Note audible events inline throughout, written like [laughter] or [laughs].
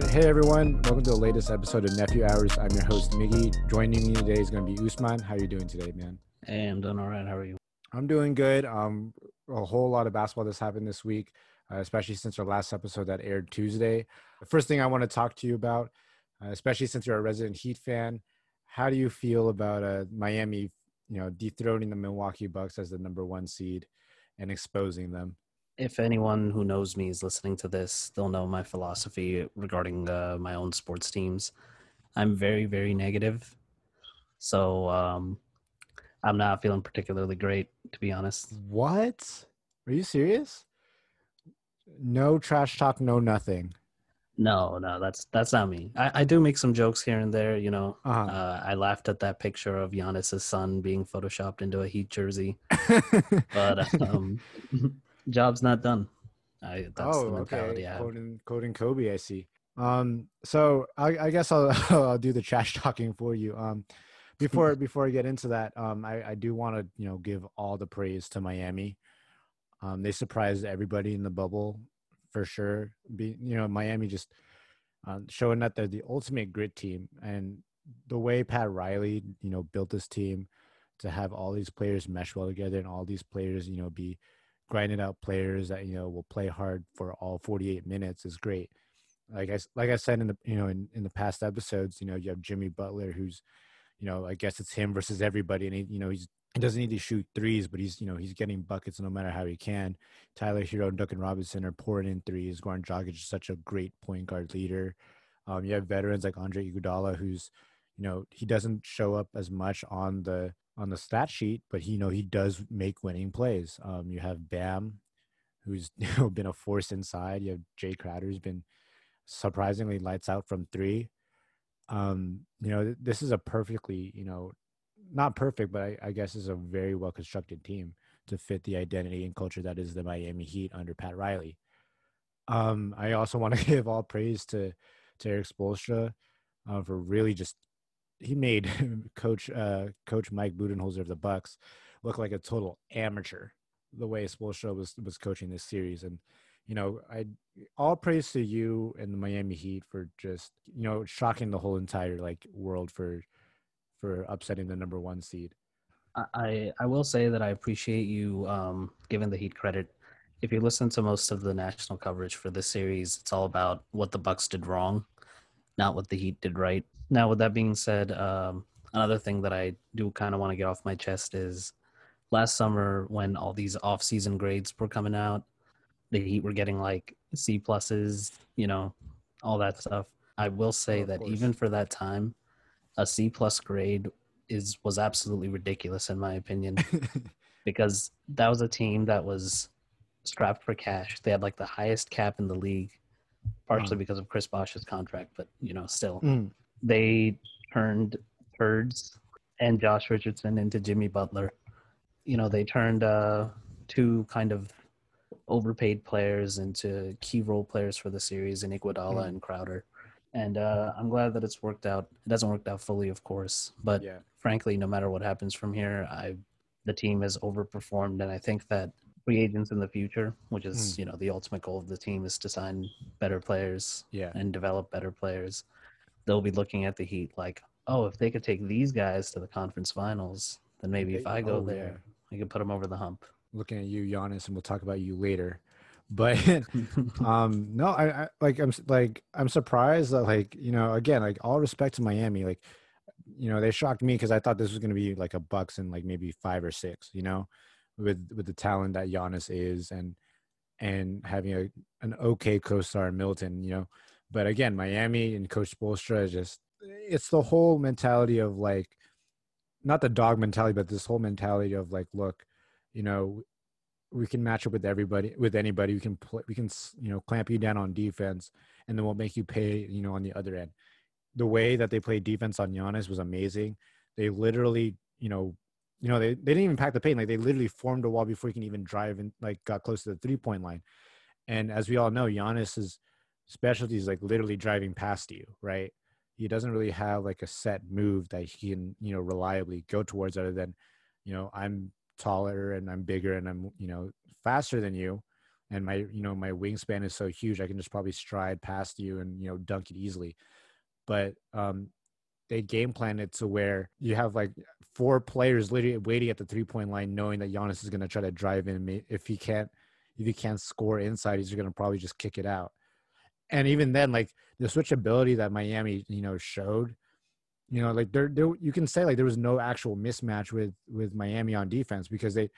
right, hey everyone, welcome to the latest episode of Nephew Hours. I'm your host Miggy. Joining me today is going to be Usman. How are you doing today, man? Hey, I'm doing all right. How are you? I'm doing good. Um, a whole lot of basketball that's happened this week, uh, especially since our last episode that aired Tuesday. The first thing I want to talk to you about, uh, especially since you're a resident Heat fan, how do you feel about uh, Miami, you know, dethroning the Milwaukee Bucks as the number one seed and exposing them? If anyone who knows me is listening to this, they'll know my philosophy regarding uh, my own sports teams. I'm very, very negative. So um, I'm not feeling particularly great, to be honest. What? Are you serious? No trash talk, no nothing. No, no, that's that's not me. I, I do make some jokes here and there. You know, Uh-huh. uh, I laughed at that picture of Giannis's son being photoshopped into a Heat jersey, [laughs] but um, [laughs] job's not done. I, that's oh, the mentality okay. Quoting, quoting Kobe, I see. Um, so I, I guess I'll, [laughs] I'll do the trash talking for you. Um, before [laughs] before I get into that, um, I, I do want to you know give all the praise to Miami. Um, they surprised everybody in the bubble for sure. Be you know Miami just uh, showing that they're the ultimate grit team, and the way Pat Riley you know built this team to have all these players mesh well together and all these players you know be grinding out players that you know will play hard for all 48 minutes is great. Like I like I said in the you know in, in the past episodes, you know you have Jimmy Butler who's you know I guess it's him versus everybody, and he you know he's he doesn't need to shoot threes, but he's you know he's getting buckets no matter how he can. Tyler Herro and Duncan Robinson are pouring in threes. Goran Dragic is such a great point guard leader. Um, you have veterans like Andre Iguodala, who's you know he doesn't show up as much on the on the stat sheet, but he you know he does make winning plays. Um, you have Bam, who's [laughs] you know been a force inside. You have Jae Crowder, who's been surprisingly lights out from three. Um, you know th- this is a perfectly you know not perfect, but I, I guess is a very well constructed team to fit the identity and culture that is the Miami Heat under Pat Riley. Um, I also want to [laughs] give all praise to to Erik Spoelstra uh, for really just he made [laughs] Coach uh, Coach Mike Budenholzer of the Bucks look like a total amateur the way Spoelstra was was coaching this series, and you know I all praise to you and the Miami Heat for just you know shocking the whole entire like world for for upsetting the number one seed. I- I I will say that I appreciate you um, giving the Heat credit. If you listen to most of the national coverage for this series, it's all about what the Bucks did wrong, not what the Heat did right. Now, with that being said, um, another thing that I do kind of want to get off my chest is last summer when all these off-season grades were coming out, the Heat were getting like C pluses, you know, all that stuff. I will say of that course. even for that time, a C plus grade is was absolutely ridiculous in my opinion [laughs] because that was a team that was strapped for cash. They had like the highest cap in the league, partially Mhm. because of Chris Bosh's contract, but you know, still Mm, they turned Turds and Josh Richardson into Jimmy Butler. You know, they turned uh, two kind of overpaid players into key role players for the series in Iguodala Mhm. and Crowder. And uh, I'm glad that it's worked out. It hasn't worked out fully, of course, but yeah, frankly, no matter what happens from here, I the team has overperformed, and I think that free agents in the future, which is Mm. you know the ultimate goal of the team, is to sign better players yeah, and develop better players. They'll be looking at the Heat like, oh, if they could take these guys to the conference finals, then maybe if I go oh, there, I could put them over the hump. Looking at you, Giannis, and we'll talk about you later. But [laughs] um no I, I like i'm like i'm surprised that like you know again like all respect to miami like you know they shocked me because i thought this was going to be like a bucks and like maybe five or six you know with with the talent that Giannis is and and having a an okay co-star in Middleton, you know. But again, Miami and Coach Spoelstra is just it's the whole mentality of like not the dog mentality, but this whole mentality of like, look, you know, we can match up with everybody, with anybody. We can play, we can you know clamp you down on defense, and then we'll make you pay, you know, on the other end. The way that they played defense on Giannis was amazing. They literally, you know, you know, they, they didn't even pack the paint. Like they literally formed a wall before he can even drive and like got close to the three point line. And as we all know, Giannis's specialty is like literally driving past you, right? He doesn't really have like a set move that he can, you know, reliably go towards other than, you know, I'm taller and I'm bigger and I'm, you know, faster than you. and my you know my wingspan is so huge I can just probably stride past you and you know dunk it easily. But um, they game plan it to where you have like four players literally waiting at the three point line, knowing that Giannis is going to try to drive in. If he can't, if he can't score inside, he's going to probably just kick it out. And even then, like the switchability that Miami, you know, showed, you know, like there, there, you can say like there was no actual mismatch with with Miami on defense because they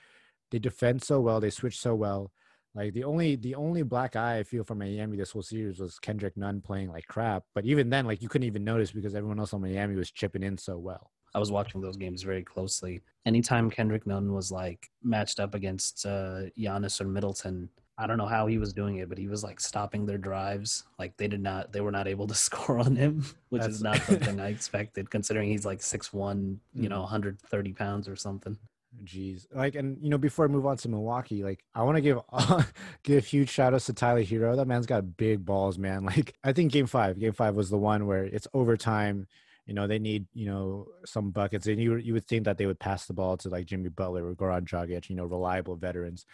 they defend so well, they switch so well. Like the only the only black eye I feel from Miami this whole series was Kendrick Nunn playing like crap. But even then, like you couldn't even notice because everyone else on Miami was chipping in so well. I was watching those games very closely. Anytime Kendrick Nunn was like matched up against uh, Giannis or Middleton, I don't know how he was doing it, but he was like stopping their drives. Like they did not, they were not able to [laughs] score on him, which That's... is not [laughs] something I expected, considering he's like six one, you know, 130 mm. pounds or something. Jeez, like, and you know, before I move on to Milwaukee, like, I want to give uh, [laughs] give huge shout outs to Tyler Herro. That man's got big balls, man. Like, I think Game Five, Game Five was the one where it's overtime. You know, they need you know some buckets, and you you would think that they would pass the ball to like Jimmy Butler or Goran Dragic, you know, reliable veterans.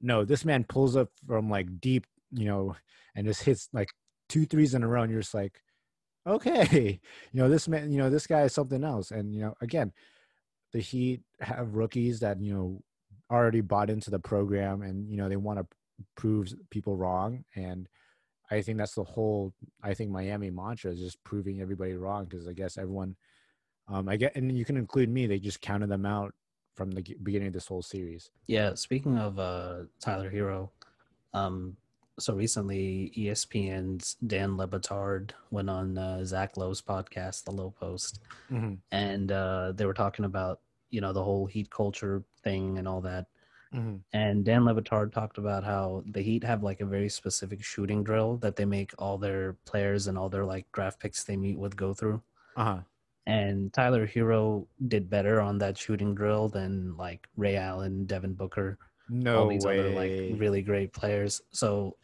No, this man pulls up from like deep, you know, and just hits like two threes in a row, and you're just like, okay, [laughs] you know, this man, you know, this guy is something else. And you know, again, the Heat have rookies that you know already bought into the program, and you know they want to prove people wrong. And I think that's the whole. I think Miami mantra is just proving everybody wrong because I guess everyone. Um, I get, and you can include me. They just counted them out from the beginning of this whole series. Yeah. Speaking of uh, Tyler Herro, um, so recently ESPN's Dan Le Batard went on uh, Zach Lowe's podcast, The Lowe Post, mm-hmm. and uh, they were talking about you know the whole Heat culture thing and all that. Mm-hmm. And Dan Le Batard talked about how the Heat have like a very specific shooting drill that they make all their players and all their like draft picks they meet with go through. Uh huh. And Tyler Herro did better on that shooting drill than like Ray Allen, Devin Booker, no all these way. other like really great players. So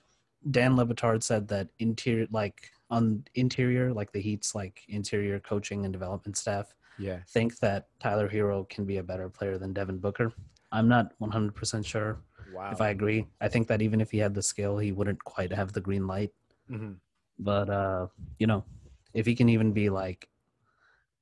Dan Le Batard said that interior, like on interior, like the Heat's like interior coaching and development staff, yeah, think that Tyler Herro can be a better player than Devin Booker. I'm not 100% sure wow. if I agree. I think that even if he had the skill, he wouldn't quite have the green light. Mm-hmm. But uh, you know, if he can even be like,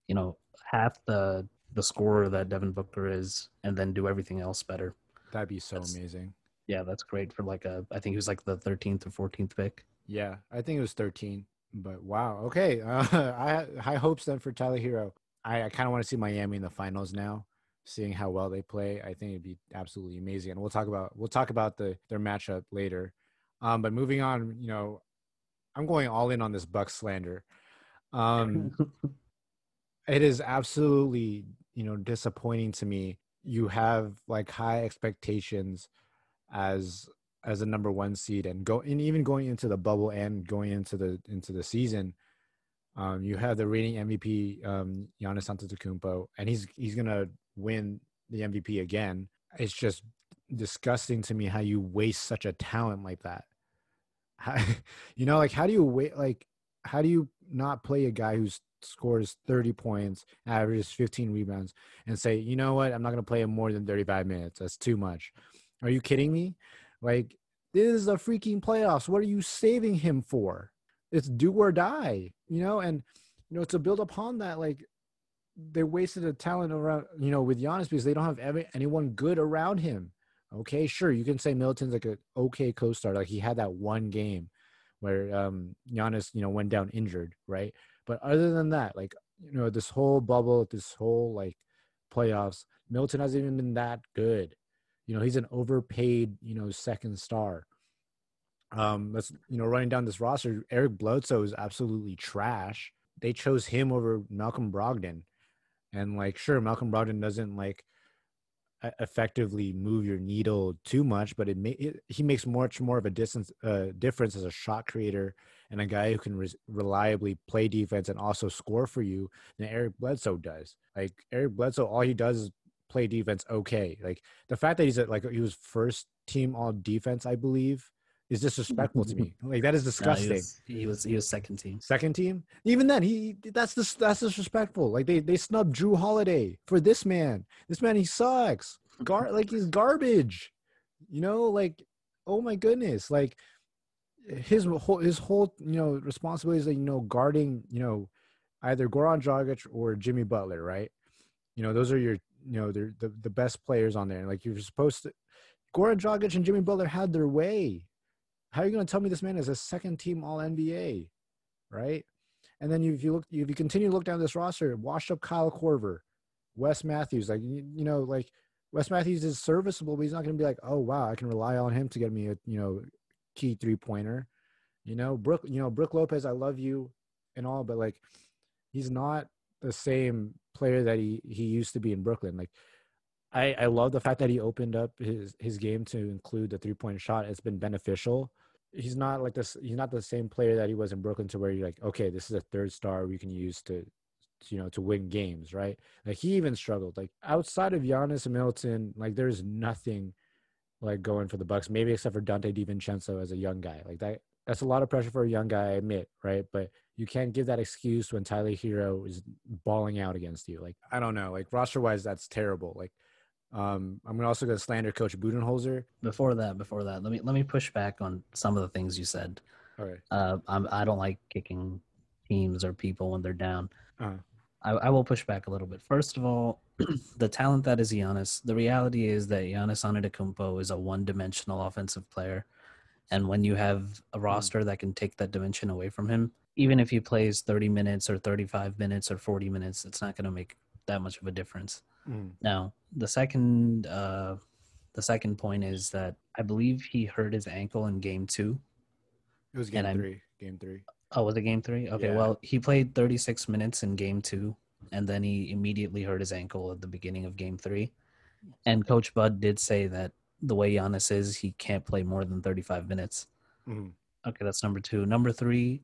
you know, half the the scorer that Devin Booker is, and then do everything else better, that'd be so amazing. Yeah, that's great for like a. I think he was like the 13th or 14th pick. Yeah, I think it was 13. But wow, okay. Uh, [laughs] I high hopes then for Tyler Herro. I, I kind of want to see Miami in the finals now, seeing how well they play. I think it'd be absolutely amazing. And we'll talk about we'll talk about the their matchup later. Um, but moving on, you know, I'm going all in on this Buck slander. Um, [laughs] it is absolutely you know disappointing to me. You have like high expectations as as a number one seed and go and even going into the bubble and going into the into the season um, you have the reigning MVP um, Giannis Antetokounmpo and he's he's gonna win the MVP again it's just disgusting to me how you waste such a talent like that how, [laughs] you know like how do you wait like how do you not play a guy who scores 30 points averages 15 rebounds and say you know what i'm not going to play him more than 35 minutes that's too much are you kidding me? Like, this is the freaking playoffs. What are you saving him for? It's do or die, you know? And, you know, to build upon that, like, they wasted a talent around, you know, with Giannis because they don't have every, anyone good around him. Okay, sure. You can say Middleton's like an okay co star. Like, he had that one game where um Giannis, you know, went down injured, right? But other than that, like, you know, this whole bubble, this whole like playoffs, Middleton hasn't even been that good. You know, he's an overpaid, you know, second star. Um, let's you know, running down this roster, Eric Bledsoe is absolutely trash. They chose him over Malcolm Brogdon, and like, sure, Malcolm Brogdon doesn't like effectively move your needle too much, but it, may, it he makes much more of a distance uh, difference as a shot creator and a guy who can re- reliably play defense and also score for you than Eric Bledsoe does. Like Eric Bledsoe, all he does is play defense okay. Like the fact that he's at, like he was first team all defense, I believe, is disrespectful to me. Like that is disgusting. [laughs] No, he, was, he, was, he was second team. Second team. Even then, he that's this that's disrespectful. Like they they snubbed Jrue Holiday for this man. This man he sucks. Gar [laughs] like he's garbage. You know, like oh my goodness, like his whole his whole you know responsibilities like you know guarding you know either Goran Dragic or Jimmy Butler, right? You know those are your you know they're the, the best players on there. Like you're supposed to Goran Dragic and Jimmy Butler had their way. How are you going to tell me this man is a second team All NBA, right? And then if you look, if you continue to look down this roster, washed up Kyle Korver, Wes Matthews, like you, you know, like Wes Matthews is serviceable, but he's not going to be like, oh wow, I can rely on him to get me a you know key three pointer. You know, Brook, you know Brook Lopez, I love you and all, but like he's not the same player that he he used to be in Brooklyn. Like I I love the fact that he opened up his his game to include the three point shot. It's been beneficial. He's not like this. He's not the same player that he was in Brooklyn, to where you're like, okay, this is a third star we can use to, you know, to win games, right? Like he even struggled. Like outside of Giannis and Middleton, like there's nothing like going for the Bucks, maybe except for Donte DiVincenzo as a young guy. Like that, that's a lot of pressure for a young guy, I admit, right? But you can't give that excuse when Tyler Herro is balling out against you. Like I don't know, like roster wise, that's terrible. Like um, I'm also going to slander Coach Budenholzer. Before that, before that, let me let me push back on some of the things you said. All right. Uh, I'm, I don't like kicking teams or people when they're down. Uh-huh. I, I will push back a little bit. First of all, [clears throat] the talent that is Giannis. The reality is that Giannis Antetokounmpo is a one-dimensional offensive player, and when you have a hmm. roster that can take that dimension away from him, even if he plays 30 minutes or 35 minutes or 40 minutes, it's not going to make that much of a difference. Mm. Now, the second uh, the second point is that I believe he hurt his ankle in game two. It was game three. Game three. Oh, was it game three? Okay, yeah. well, he played 36 minutes in game two, and then he immediately hurt his ankle at the beginning of game three. And Coach Bud did say that the way Giannis is, he can't play more than 35 minutes. Mm. Okay, that's number two. Number three,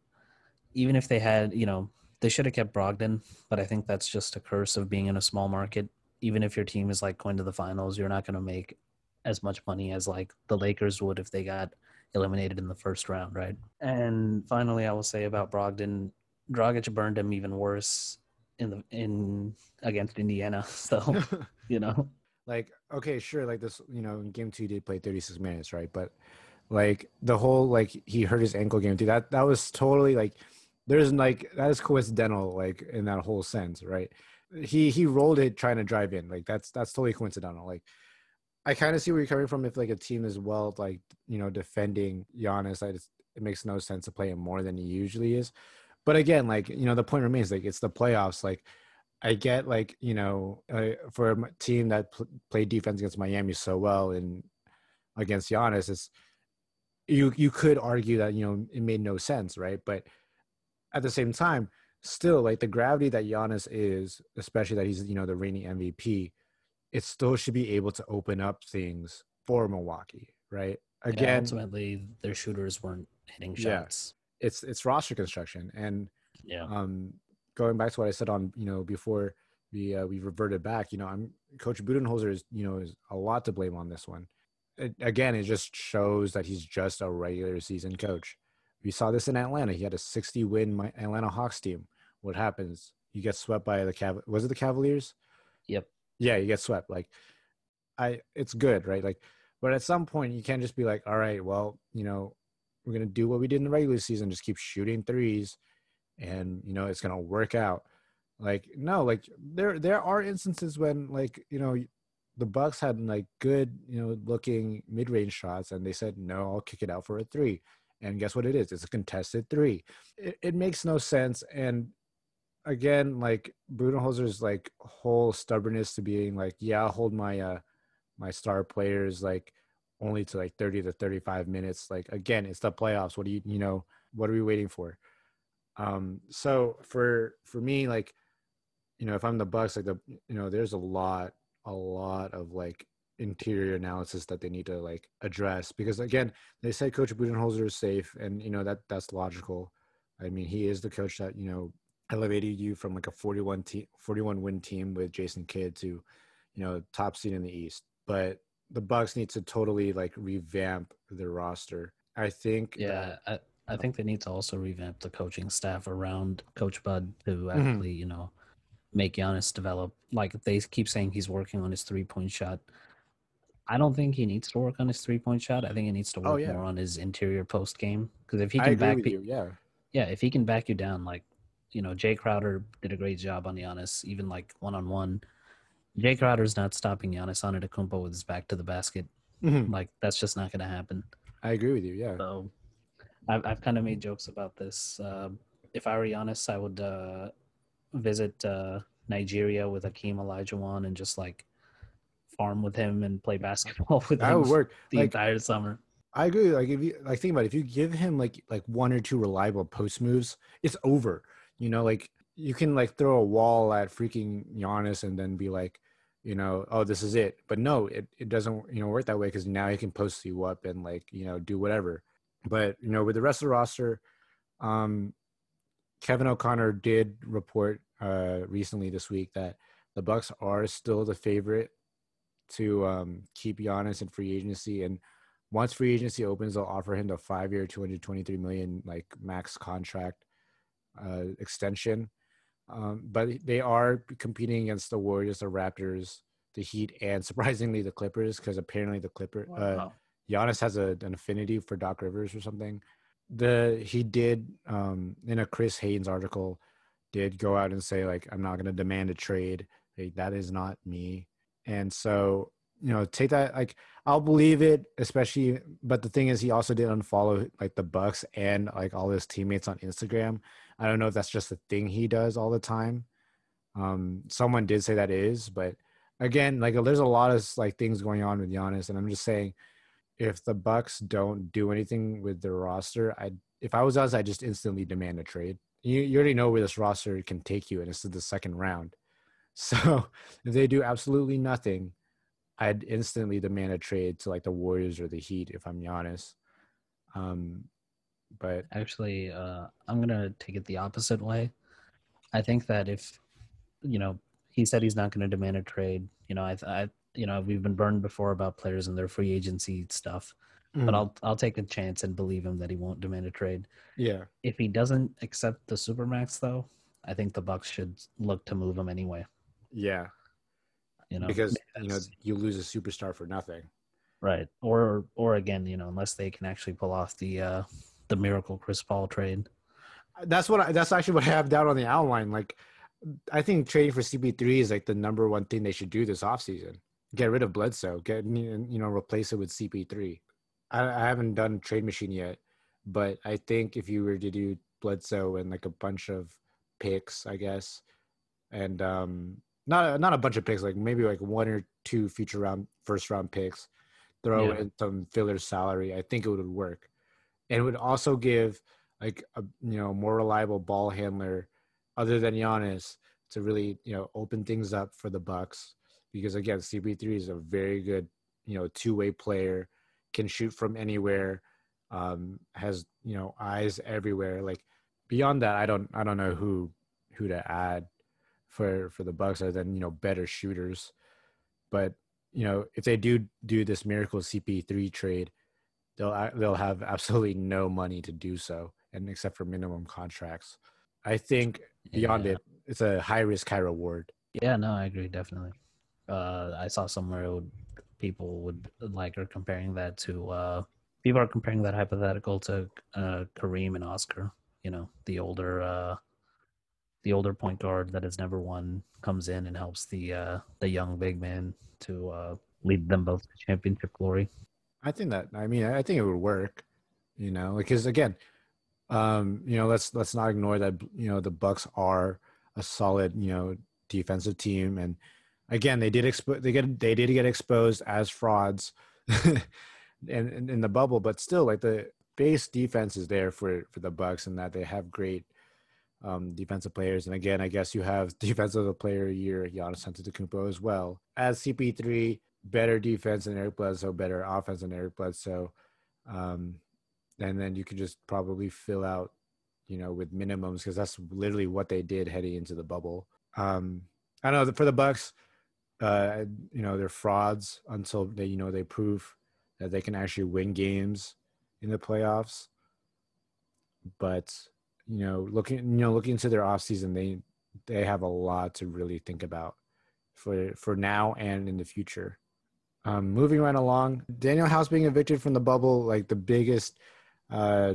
even if they had, you know, they should have kept Brogdon, but I think that's just a curse of being in a small market even if your team is like going to the finals, you're not going to make as much money as like the Lakers would if they got eliminated in the first round, right? And finally, I will say about Brogdon, Dragic burned him even worse in the in against Indiana. [laughs] So [laughs] you know, like okay, sure, like this, you know, in game two, he did play 36 minutes, right? But like the whole like he hurt his ankle game two, that that was totally like there's like that is coincidental, like in that whole sense, right? he he rolled it trying to drive in. Like that's that's totally coincidental. Like I kind of see where you're coming from. If like a team is well, like you know, defending Giannis, like it makes no sense to play him more than he usually is. But again, like you know, the point remains like it's the playoffs. Like I get like you know, uh, for a team that pl- played defense against Miami so well and against Giannis, it's you you could argue that you know it made no sense, right? But at the same time, still like the gravity that Giannis is, especially that he's you know the reigning MVP, it still should be able to open up things for Milwaukee, right? Again, yeah, ultimately their shooters weren't hitting shots. Yeah, it's it's roster construction, and yeah, um, going back to what I said on you know before we uh, we reverted back, you know, I'm Coach Budenholzer is you know is a lot to blame on this one. It, again, it just shows that he's just a regular season coach. We saw this in Atlanta. He had a 60 win Atlanta Hawks team. What happens? You get swept by the Cav. Was it the Cavaliers? Yep. Yeah, you get swept. Like, I. It's good, right? Like, but at some point you can't just be like, all right, well, you know, we're gonna do what we did in the regular season, just keep shooting threes, and you know it's gonna work out. Like, no, like there there are instances when like you know the Bucks had like good, you know, looking mid-range shots, and they said, "No, I'll kick it out for a three. And guess what it is? It's a contested three. It, it makes no sense. And again, like Budenholzer's like whole stubbornness to being like, yeah, I'll hold my uh my star players like only to like 30 to 35 minutes. Like again, it's the playoffs. What do you you know, what are we waiting for? Um so for for me, like, you know, if I'm the Bucks, like the you know, there's a lot, a lot of like interior analysis that they need to like address because again they say coach budenholzer is safe and you know that that's logical i mean he is the coach that you know elevated you from like a 41 team 41 win team with jason kidd to you know top seed in the east but the bucks need to totally like revamp their roster i think yeah that, I, I think they need to also revamp the coaching staff around coach bud to mm-hmm. actually mm-hmm. you know make Giannis develop. Like they keep saying he's working on his three point shot. I don't think he needs to work on his three point shot. I think he needs to Oh, work yeah. more on his interior post game because if he can back you. Yeah. yeah, if he can back you down, like you know, Jae Crowder did a great job on Giannis, even like one on one. Jae Crowder's not stopping Giannis Antetokounmpo with his back to the basket. Mhm. Like that's just not going to happen. I agree with you. Yeah. So I've I've kind of made jokes about this. Uh, if I were Giannis, I would uh, visit uh, Nigeria with Hakeem Olajuwon and just like farm with him and play basketball [laughs] with That him would work. the Like entire summer. I agree. Like if you like think about it, if you give him like like one or two reliable post moves, it's over. You know, like you can like throw a wall at freaking Giannis and then be like, you know, oh this is it. But no, it, it doesn't you know work that way because now he can post you up and like you know do whatever. But you know with the rest of the roster, um, Kevin O'Connor did report uh recently this week that the Bucks are still the favorite to um keep Giannis in free agency and once free agency opens, they'll offer him the five-year, two hundred twenty-three million like max contract uh, extension. Um, but they are competing against the Warriors, the Raptors, the Heat, and [laughs] surprisingly the Clippers, because apparently the Clipper uh, Giannis has a, an affinity for Doc Rivers or something. The he did um, in a Chris Haynes article did go out and say like I'm not going to demand a trade. Like, that is not me. And so you know take that like I'll believe it, especially. But the thing is, he also did unfollow like the Bucks and like all his teammates on Instagram. I don't know if that's just a thing he does all the time. Um, someone did say that is, but again, like there's a lot of like things going on with Giannis, and I'm just saying, if the Bucks don't do anything with their roster, I if I was us, I'd just instantly demand a trade. You you already know where this roster can take you, and it's the second round. So [laughs] if they do absolutely nothing, I'd instantly demand a trade to like the Warriors or the Heat if I'm Giannis. Um, but Actually, uh, I'm gonna take it the opposite way. I think that if you know he said he's not going to demand a trade, you know, I, I, you know, we've been burned before about players and their free agency stuff, Mm. but I'll I'll take a chance and believe him that he won't demand a trade. yeah, If he doesn't accept the supermax, though, I think the Bucks should look to move him anyway. Yeah, You know, because you know you lose a superstar for nothing. right, or or again, you know, unless they can actually pull off the uh the miracle Chris Paul trade. That's what I, that's actually what I have down on the outline. Like, I think trading for CP3 is like the number one thing they should do this offseason. Get rid of Bledsoe, get you know replace it with CP3. I, I haven't done trade machine yet, but I think if you were to do Bledsoe and like a bunch of picks, I guess, and um, not a, not a bunch of picks, like maybe like one or two future round first round picks, throw Yeah. in some filler salary. I think it would work, and it would also give like a you know more reliable ball handler other than Giannis to really you know open things up for the Bucks because again CP3 is a very good you know two way player can shoot from anywhere um has you know eyes everywhere like beyond that I don't I don't know who who to add for for the Bucks other than you know better shooters but you know if they do do this miracle CP3 trade they'll they'll have absolutely no money to do so and except for minimum contracts i think beyond Yeah. it it's a high risk high reward Yeah, no, I agree definitely. Uh, I saw somewhere would, people would like are comparing that to uh, people are comparing that hypothetical to uh, Kareem and Oscar. You know, the older uh, the older point guard that has never won comes in and helps the uh, the young big man to uh, lead them both to championship glory. i think that i mean i think it would work you know because again um you know let's let's not ignore that you know the bucks are a solid you know defensive team and again they did expo- they get they did get exposed as frauds [laughs] in, in in the bubble but still like the base defense is there for for the bucks and that they have great um defensive players and again i guess you have [laughs] defensive player of the year Giannis Antetokounmpo as well as cp3 better defense than Eric Bledsoe, better offense than Eric Bledsoe. Um, and then you could just probably fill out, you know, with minimums because that's literally what they did heading into the bubble. Um, I don't know for the Bucks, uh, you know, they're frauds until they, you know, they prove that they can actually win games in the playoffs. But you know, looking, you know, looking into their offseason, they they have a lot to really think about for for now and in the future. Um, moving right along, Danuel House being evicted from the bubble, like the biggest uh,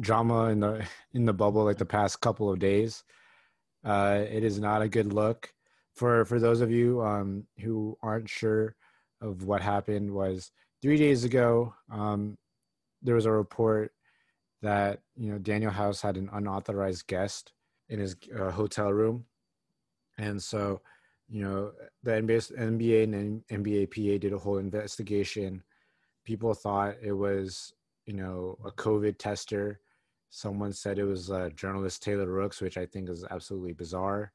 drama in the [laughs] in the bubble, like the past couple of days. Uh, it is not a good look for for those of you um, who aren't sure of what happened. Was three days ago, um, there was a report that you know Danuel House had an unauthorized guest in his uh, hotel room, and so you know the NBA, NBA and NBAPA did a whole investigation. People thought it was you know a COVID tester. Someone said it was uh, journalist Taylor Rooks, which I think is absolutely bizarre.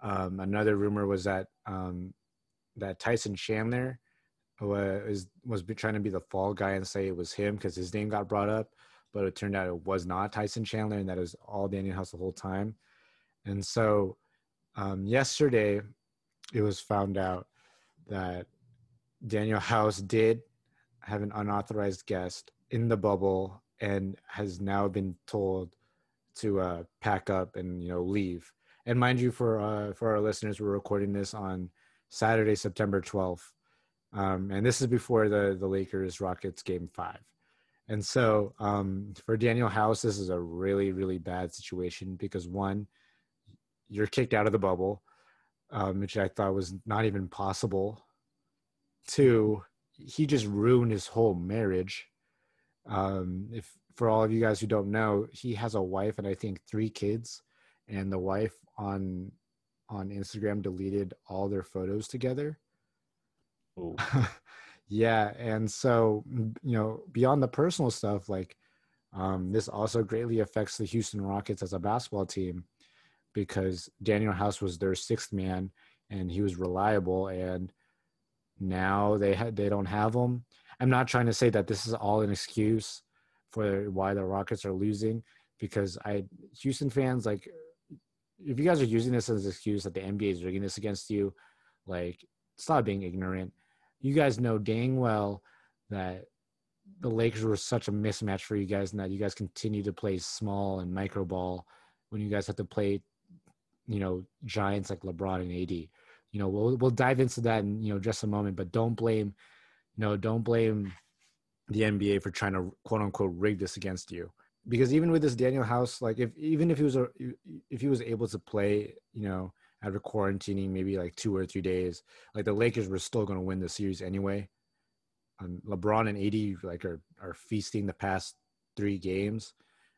Um, another rumor was that um, that Tyson Chandler was was trying to be the fall guy and say it was him because his name got brought up, but it turned out it was not Tyson Chandler and that was all Danuel House the whole time. And so um, yesterday, it was found out that Danuel House did have an unauthorized guest in the bubble and has now been told to uh, pack up and you know leave. And mind you, for uh, for our listeners, we're recording this on Saturday, September twelfth, um, and this is before the the Lakers Rockets game five. And so um, for Danuel House, this is a really really bad situation because one, you're kicked out of the bubble, um, which I thought was not even possible. Two, he just ruined his whole marriage. Um, if for all of you guys who don't know, he has a wife and I think three kids, and the wife on on Instagram deleted all their photos together. Oh. [laughs] yeah, and so you know, beyond the personal stuff, like um, this also greatly affects the Houston Rockets as a basketball team because Danuel House was their sixth man and he was reliable, and now they had they don't have him. I'm not trying to say that this is all an excuse for why the Rockets are losing because I Houston fans like if you guys are using this as an excuse that the NBA is rigging this against you, like stop being ignorant. You guys know dang well that the Lakers were such a mismatch for you guys and that you guys continue to play small and micro ball when you guys have to play, you know, giants like LeBron and AD. You know, we'll we'll dive into that in, you know, just a moment, but don't blame, you know, don't blame the NBA for trying to quote unquote rig this against you because even with this Danuel House, like if even if he was a, if he was able to play, you know, after quarantining maybe like two or three days, like the Lakers were still going to win the series anyway. Um, LeBron and AD like are are feasting the past three games,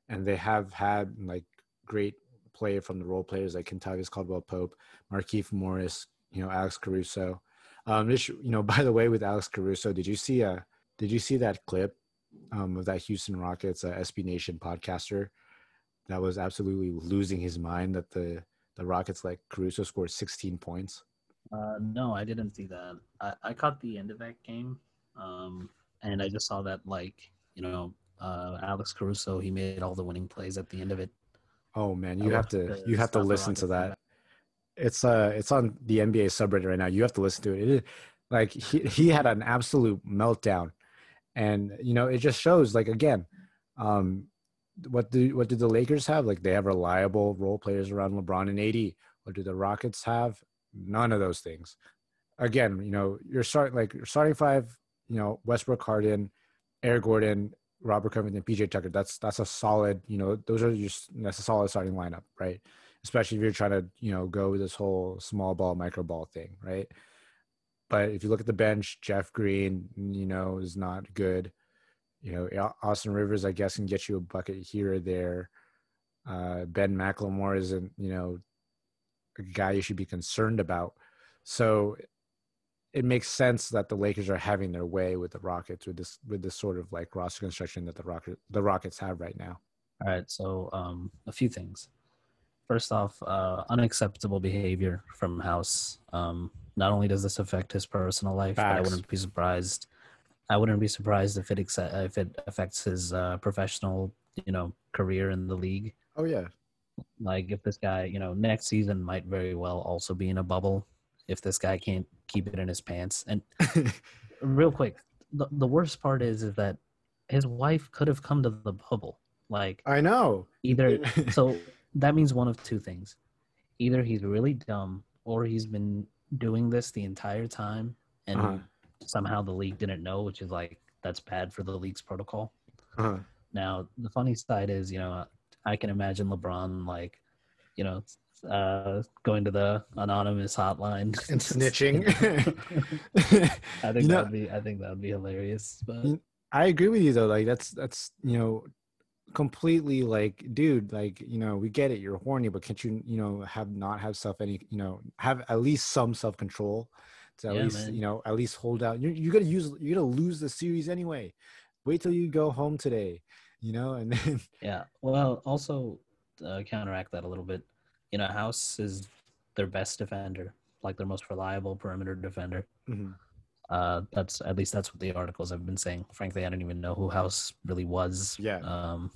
and they have had like great play from the role players like Kentavious Caldwell Pope, Markieff Morris, you know, Alex Caruso. Um, this, you know, [laughs] by the way, with Alex Caruso, did you see a did you see that clip um, of that Houston Rockets uh, SB Nation podcaster that was absolutely losing his mind that the the Rockets like Caruso scored 16 points? Uh, no, I didn't see that. I, I caught the end of that game, um, and I just saw that like you know uh, Alex Caruso he made all the winning plays at the end of it. Oh man, you I have to you have to listen to that. It's uh it's on the NBA subreddit right now. You have to listen to it. it is, like he he had an absolute meltdown and you know it just shows like again um what do what do the lakers have? Like they have reliable role players around lebron and ad what do the rockets have? None of those things. Again you know you're starting like you're starting five you know westbrook harden eric gordon robert covington pj tucker. That's that's a solid you know those are just that's a solid starting lineup right? Especially if you're trying to you know go this whole small ball micro ball thing right? But if you look at the bench, Jeff Green, you know, is not good. You know, Austin Rivers, I guess, can get you a bucket here or there. Uh, ben McLemore isn't, you know, a guy you should be concerned about. So it makes sense that the Lakers are having their way with the Rockets with this with this sort of like roster construction that the Rocket the Rockets have right now. All right, so um, a few things. First off, uh, unacceptable behavior from House. Um, not only does this affect his personal life, Facts. but I wouldn't be surprised. I wouldn't be surprised if it if it affects his uh, professional, you know, career in the league. Oh yeah. Like if this guy, you know, next season might very well also be in a bubble if this guy can't keep it in his pants. And [laughs] real quick, the, the worst part is is that his wife could have come to the bubble. Like I know. Either [laughs] so that means one of two things. Either he's really dumb or he's been doing this the entire time and uh-huh. Somehow the league didn't know, which is like that's bad for the league's protocol. Uh-huh. Now, the funny side is, you know, I can imagine LeBron like, you know, uh, going to the anonymous hotline And snitching. [laughs] I think [laughs] You know- that'd be I think that'd be hilarious. But I agree with you though. Like that's that's you know completely like dude like you know we get it you're horny but can't you you know have not have self any you know have at least some self control to at Yeah, least man. you know at least hold out you're, you're gonna use you're gonna lose the series anyway wait till you go home today you know and then [laughs] yeah. Well, also uh, counteract that a little bit. You know, House is their best defender, like their most reliable perimeter defender. Mhm. Uh, that's at least that's what the articles have been saying. Frankly, I don't even know who House really was. Yeah. Um,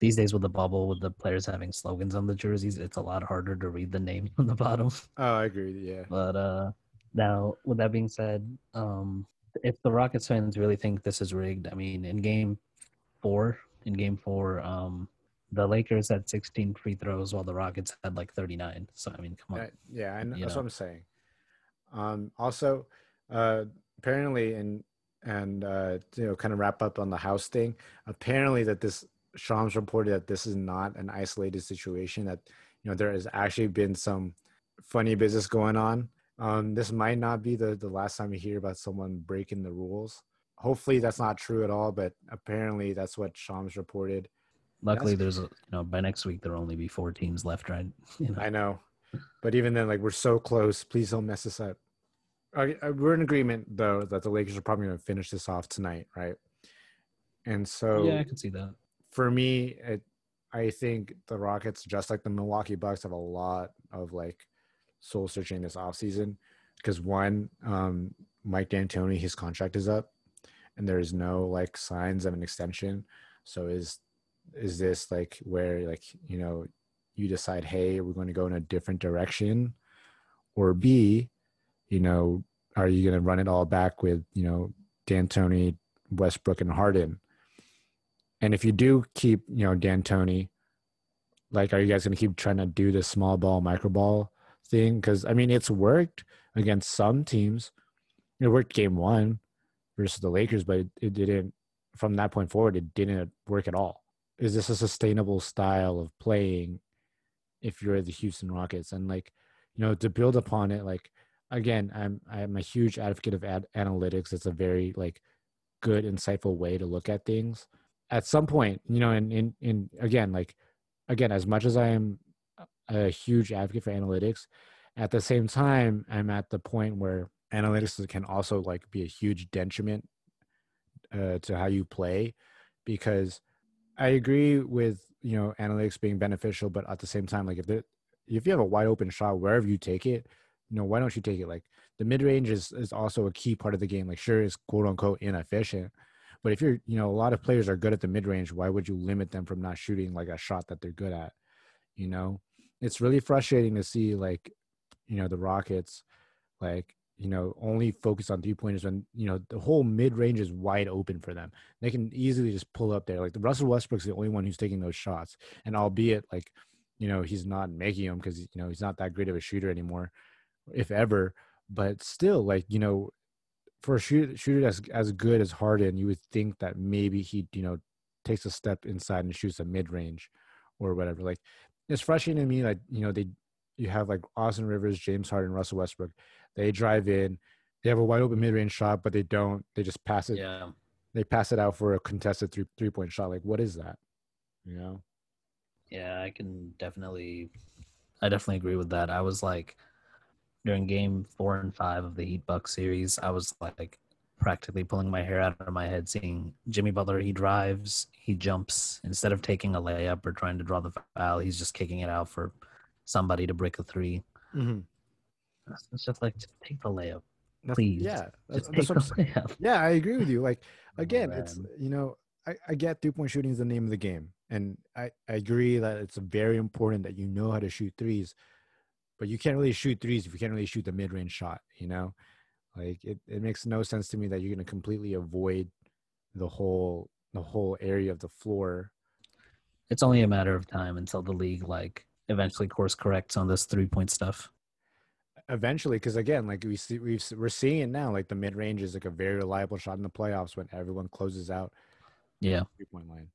these days with the bubble, with the players having slogans on the jerseys, it's a lot harder to read the name [laughs] on the bottom. oh i agree yeah But uh, now, with that being said, um, if the Rockets fans really think this is rigged, I mean, in Game Four, in Game Four, um, the Lakers had 16 free throws while the Rockets had like 39. So I mean, come on. Uh, yeah, and you that's know. what I'm saying. Um, also, uh, apparently, and and uh, you know, kind of wrap up on the house thing. Apparently, that this Shams reported that this is not an isolated situation. That you know there has actually been some funny business going on. Um, this might not be the the last time you hear about someone breaking the rules. Hopefully, that's not true at all. But apparently, that's what Shams reported. Luckily, there's a, you know by next week there'll only be four teams left, right? [laughs] You know, I know, but even then, like we're so close. Please don't mess this up. Okay, uh, we're in agreement though that the Lakers are probably going to finish this off tonight, right? And so yeah, I can see that. for me, it, I think the Rockets, just like the Milwaukee Bucks, have a lot of like soul searching this offseason because one, um, Mike D'Antoni, his contract is up, and there is no like signs of an extension. So is is this like where like you know you decide, hey, we're going to go in a different direction, or B, you know, are you going to run it all back with you know D'Antoni, Westbrook, and Harden? And if you do keep, you know, D'Antoni, like, are you guys going to keep trying to do the small ball, micro ball thing? Because I mean, it's worked against some teams. It worked game one versus the Lakers, but it, it didn't. From that point forward, it didn't work at all. Is this a sustainable style of playing if you're the Houston Rockets? And like, you know, to build upon it, like again, I'm I'm a huge advocate of ad- analytics. It's a very like good, insightful way to look at things at some point, you know, and in, in again, like again, as much as I am a huge advocate for analytics, at the same time, I'm at the point where analytics can also like be a huge detriment uh, to how you play, because I agree with you know analytics being beneficial, but at the same time, like if the if you have a wide open shot wherever you take it, you know why don't you take it? Like the mid range is is also a key part of the game. Like sure, it's quote unquote inefficient, but if you're, you know, a lot of players are good at the mid range, why would you limit them from not shooting like a shot that they're good at? You know, it's really frustrating to see like, you know, the Rockets, like, you know, only focus on three pointers when, you know, the whole mid range is wide open for them. They can easily just pull up there. Like the Russell Westbrook's the only one who's taking those shots. And albeit like, you know, he's not making them because, you know, he's not that great of a shooter anymore, if ever. But still, like, you know, for a shooter, shooter as as good as Harden, you would think that maybe he, you know, takes a step inside and shoots a mid range or whatever. Like it's frustrating to me like you know they you have like Austin Rivers, James Harden, Russell Westbrook. They drive in, they have a wide open mid range shot, but they don't. They just pass it. Yeah. They pass it out for a contested three three point shot. Like what is that? You know? Yeah, I can definitely, I definitely agree with that. I was like, during game four and five of the Heat Buck series, I was like practically pulling my hair out of my head seeing Jimmy Butler. He drives, he jumps. Instead of taking a layup or trying to draw the foul, he's just kicking it out for somebody to break a 3 Mm-hmm. It's just like, just take the layup, please. Yeah, that's, Just that's take what the I'm saying. layup. Yeah, I agree with you. Like [laughs] Oh, again, it's you know, I, I get three point shooting is the name of the game. And I, I agree that it's very important that you know how to shoot threes, but you can't really shoot threes if you can't really shoot the mid range shot, you know? Like it, it makes no sense to me that you're gonna completely avoid the whole the whole area of the floor. It's only a matter of time until the league like eventually course corrects on this three point stuff. eventually because again like we see we've we're seeing it now like the mid-range is like a very reliable shot in the playoffs when everyone closes out Yeah. three point line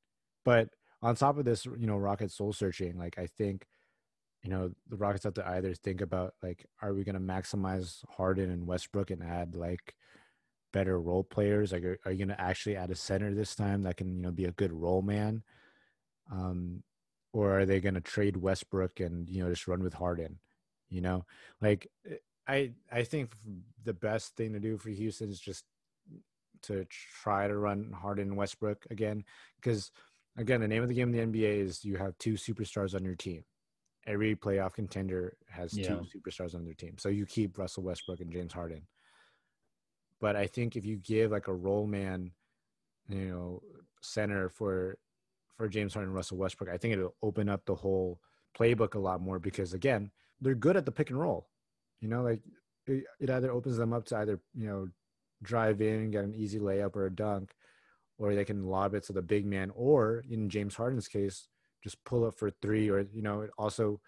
but on top of this you know rocket soul searching like i think you know the rockets have to either think about like are we going to maximize harden and westbrook and add like better role players? Like are, are you going to actually add a center this time that can you know be a good role man? Um or are they going to trade westbrook and you know just run with harden you know? Like i i think the best thing to do for houston is just to try to run harden and westbrook again because again the name of the game in the nba is you have two superstars on your team every playoff contender has Yeah. two superstars on their team. So you keep russell westbrook and james harden. But i think if you give like a role man you know center for for james harden and russell westbrook i think it'll open up the whole playbook a lot more because again they're good at the pick and roll. You know like it, it either opens them up to either you know drive in get an easy layup or a dunk or they can lob it to the big man or in james harden's case just pull up for three or you know it also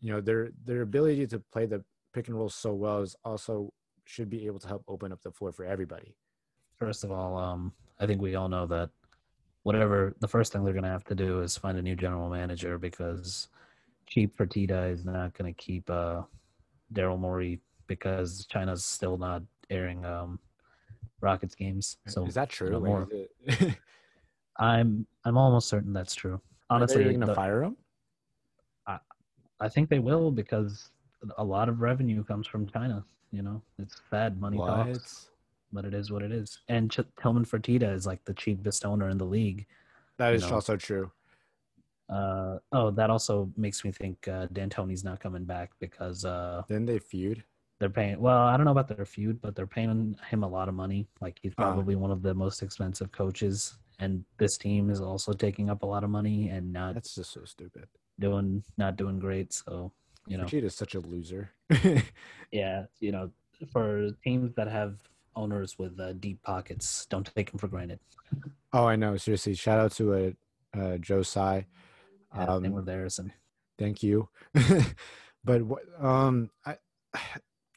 you know their their ability to play the pick and roll so well is also should be able to help open up the floor for everybody First of all, um, I think we all know that whatever the first thing they're going to have to do is find a new general manager because cheap Fertitta is not going to keep uh, Daryl Morey because China's still not airing um, Rockets games. So is that true know, more- is it- [laughs] I'm I'm almost certain that's true. Honestly, are they gonna fire him I I think they will because a lot of revenue comes from China. You know, it's sad money talks, but it is what it is. And Ch- Tillman Fertitta is like the cheapest owner in the league. That is know. also true Uh, oh, that also makes me think uh, D'Antoni's not coming back because uh, then they feud they're paying. Well, I don't know about their feud, but they're paying him a lot of money. Like he's Ah. probably one of the most expensive coaches, and this team is also taking up a lot of money and not that's just so stupid doing not doing great. So you know, is such a loser [laughs] yeah, you know, for teams that have owners with uh, deep pockets, don't take them for granted. oh i know seriously shout out to a uh, uh, joe. Yeah, same Um, with theirs, Thank you. [laughs] but what um I [sighs]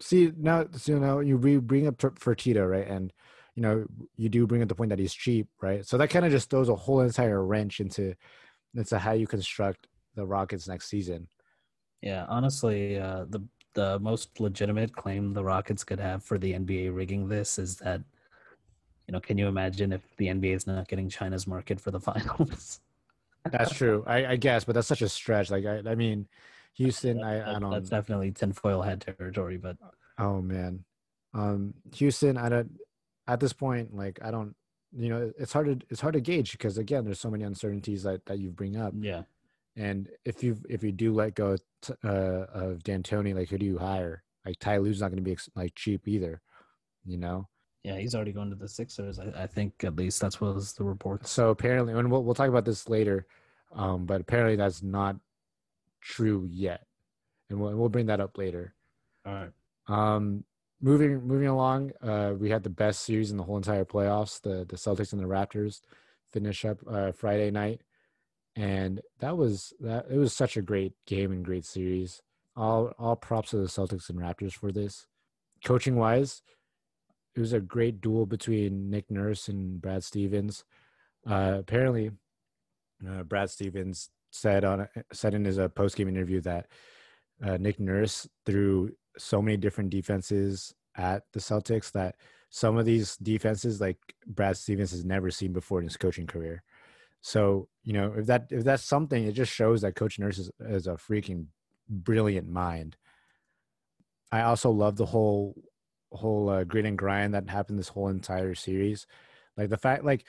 see now so now you re- bring up Fer- Fertitta, right? And you know, you do bring up the point that he's cheap, right? So that kind of just throws a whole entire wrench into into how you construct the Rockets next season. yeah, honestly, uh, the the most legitimate claim the Rockets could have for the NBA rigging this is that, you know, can you imagine if the NBA is not getting China's market for the [laughs] finals? That's true, I, I guess, but that's such a stretch. Like I, I mean, Houston, I, I That- don't. Know. That's definitely tinfoil hat territory, but Oh man, um, Houston. I don't. At this point, like I don't. You know, it's hard to it's hard to gauge because again, there's so many uncertainties that that you bring up. yeah, And if you if you do let go t- uh, of D'Antoni, like who do you hire? Like Ty Lue's not going to be ex- like cheap either, you know. yeah, he's already going to the Sixers. I, I think at least that's what was the report. So apparently, and we'll we'll talk about this later, um, but apparently that's not true yet, and we'll we'll bring that up later. All right. Um, moving moving along, uh, we had the best series in the whole entire playoffs. The the Celtics and the Raptors finish up uh, Friday night, and that was that. It was such a great game and great series. All all props to the Celtics and Raptors for this. Coaching wise, it was a great duel between Nick Nurse and Brad Stevens. Uh, apparently, uh, Brad Stevens said on said in his uh, post game interview that uh, Nick Nurse threw so many different defenses at the Celtics that some of these defenses like Brad Stevens has never seen before in his coaching career. So you know if that if that's something, it just shows that Coach Nurse is, is a freaking brilliant mind. I also love the whole whole uh, grit and grind that happened this whole entire series. Like the fact, like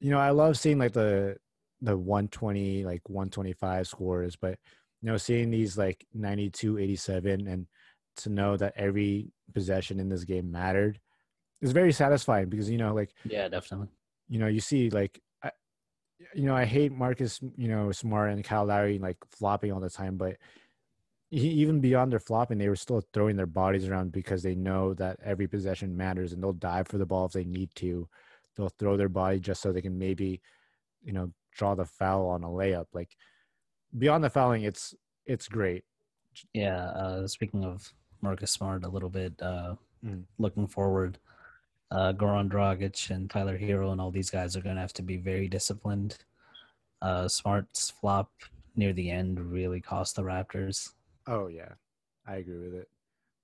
you know, I love seeing like the the 120 like 125 scores, but you know, seeing these like 92, 87, and to know that every possession in this game mattered is very satisfying because you know, like Yeah, definitely. you know, you see like, I, you know, I hate Marcus, you know, Smart and Kyle Lowry like flopping all the time, but he, even beyond their flopping, they were still throwing their bodies around because they know that every possession matters and they'll dive for the ball if they need to. They'll throw their body just so they can maybe, you know, draw the foul on a layup. Like beyond the fouling, it's it's great. Yeah. Uh, speaking of Marcus Smart a little bit. Uh, Mm. Looking forward, uh, Goran Dragic and Tyler Herro and all these guys are going to have to be very disciplined. Uh, Smart's flop near the end really cost the Raptors. Oh yeah, I agree with it.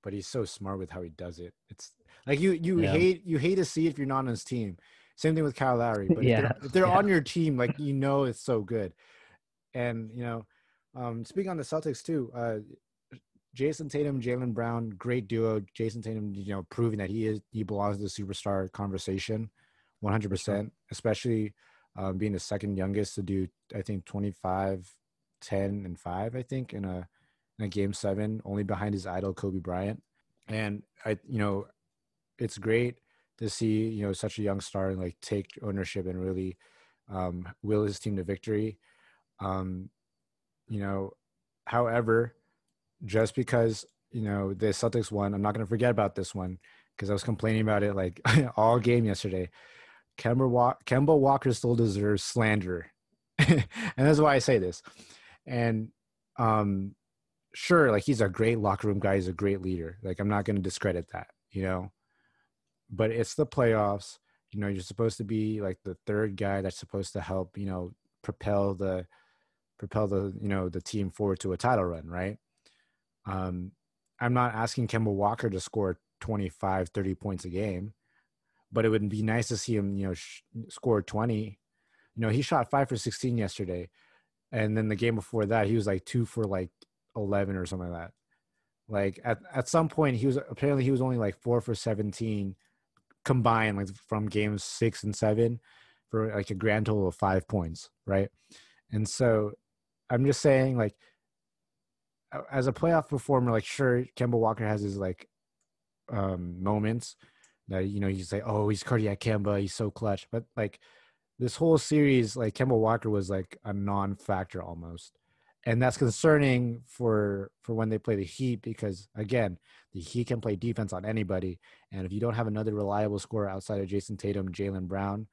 But he's so smart with how he does it. It's like you you Yeah. hate you hate to see if you're not on his team. Same thing with Kyle Lowry. But [laughs] Yeah, if they're, if they're yeah. on your team, like you know it's so good. And you know, um, speaking on the Celtics too, uh, Jayson Tatum, Jaylen Brown, great duo. Jayson Tatum, you know, proving that he is he belongs to the superstar conversation, one hundred percent. Especially um, being the second youngest to do, I think 25, 10, and five. I think in a in a game seven, only behind his idol Kobe Bryant. And I, you know, it's great to see you know such a young star and like take ownership and really um, will his team to victory. Um, you know, however, just because you know the Celtics won, I'm not going to forget about this one because I was complaining about it like [laughs] all game yesterday. Kemba, Kemba Walker still deserves slander, [laughs] and that's why I say this. And um, sure, like he's a great locker room guy, he's a great leader. Like I'm not going to discredit that, you know. But it's the playoffs. You know, you're supposed to be like the third guy that's supposed to help, you know, propel the propel the you know the team forward to a title run, right? Um, I'm not asking Kemba Walker to score 25, 30 points a game, but it would be nice to see him, you know, sh- score 20. You know, he shot five for 16 yesterday, and then the game before that, he was like two for like 11 or something like that. Like at at some point, he was apparently he was only like four for 17 combined, like from games six and seven, for like a grand total of five points, right? And so, I'm just saying, like as a playoff performer, like sure, Kemba Walker has his like um moments that you know you say, oh, he's cardiac Kemba, he's so clutch, but like this whole series, like Kemba Walker was like a non-factor almost, and that's concerning for for when they play the Heat because again, the Heat can play defense on anybody, and if you don't have another reliable scorer outside of Jayson Tatum, Jaylen Brown,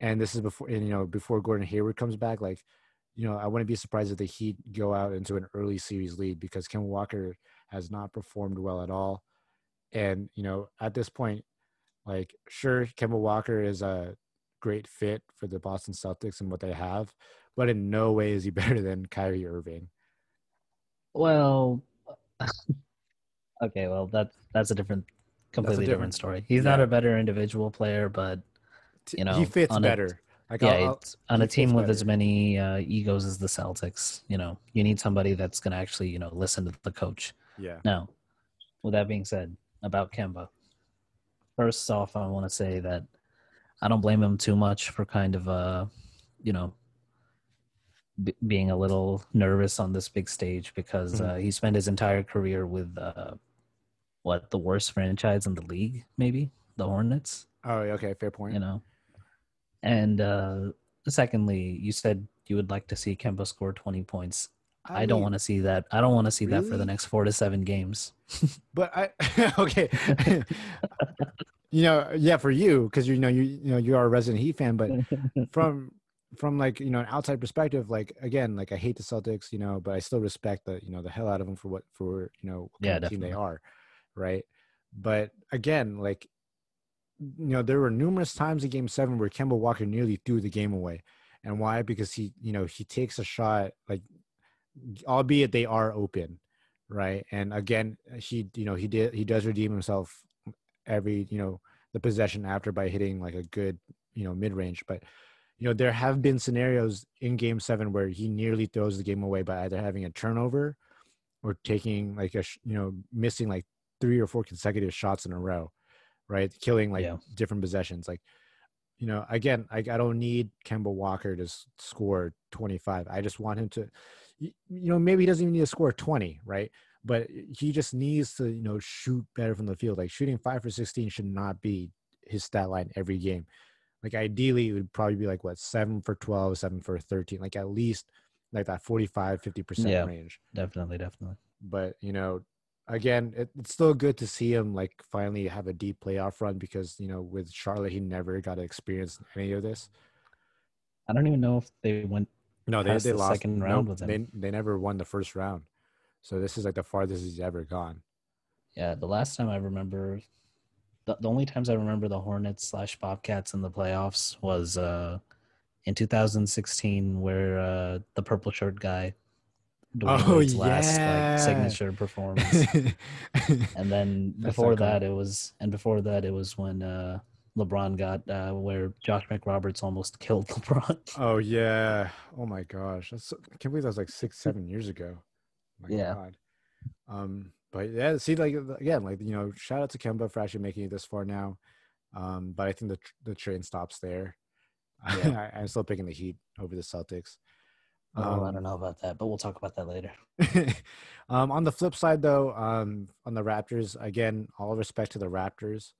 and this is before and, you know before Gordon Hayward comes back, like you know I wouldn't be surprised if the Heat go out into an early series lead because Kemba Walker has not performed well at all, and you know at this point, like sure Kemba Walker is a great fit for the Boston Celtics and what they have, but in no way is he [laughs] better than Kyrie Irving. Well, [laughs] okay, well that's that's a different, completely different, different- story. He's not a better individual player, but You know, he fits on a- better. Like yeah, I'll- I'll- it's, on a team with better. as many uh, egos as the Celtics, you know, you need somebody that's going to actually, you know, listen to the coach. yeah. Now, with that being said, about Kemba, first off, I want to say that I don't blame him too much for kind of, uh, you know, b- being a little nervous on this big stage because Mhm. uh, he spent his entire career with uh, what the worst franchise in the league, maybe the Hornets Oh, okay, fair point. you know. And uh secondly, you said you would like to see Kemba score 20 points. I, don't mean, want to see that. I don't want to see that for the next 4 to 7 games. [laughs] But I [laughs] okay. [laughs] you know, yeah, for you because you know you you know you are a resident Heat fan, but from from like you know an outside perspective, like again, like I hate the Celtics, you know, but I still respect the you know the hell out of them for what for you know what Yeah, kind of team they are, right? But again, like you know, there were numerous times in Game Seven where Kemba Walker nearly threw the game away, and why? Because he you know he takes a shot like, albeit they are open, right? And again, he you know he did he does redeem himself every you know the possession after by hitting like a good you know mid range, but you know there have been scenarios in game seven where he nearly throws the game away by either having a turnover or taking like a you know missing like three or four consecutive shots in a row right killing like Yeah. different possessions like you know again I, I don't need kemba walker to s- score 25 i just want him to you know maybe he doesn't even need to score 20 right but he just needs to you know shoot better from the field like shooting 5 for 16 should not be his stat line every game like ideally it would probably be like what 7 for 12 7 for 13 like at least like that 45 50% Yeah. range definitely, definitely. but you know again it, it's still good to see him like finally have a deep playoff run because you know with charlotte he never got to experience any of this. I don't even know if they went no they, they the lost. second no, round with they, they never won the first round. So this is like the farthest he's ever gone. Yeah, the last time I remember, the, the only times I remember the Hornets slash Bobcats in the playoffs was uh, in 2016, where uh, the purple shirt guy Dwyane Oh, Wade's last yeah. like signature performance. [laughs] and then That's before that it was and before that it was when uh lebron got uh where josh mcroberts almost [laughs] killed lebron oh yeah. Oh my gosh. That's I can't believe that was like six, seven years ago. My Yeah. God. Um, but yeah, see, like again, like you know, shout out to Kemba for actually making it this far now. Um, but I think the tr- the train stops there. Yeah. I, I'm still picking the Heat over the Celtics. Oh i Um, don't know about that but we'll talk about that later [laughs] um, on the flip side, though, um, on the Raptors, again, all respect to the Raptors.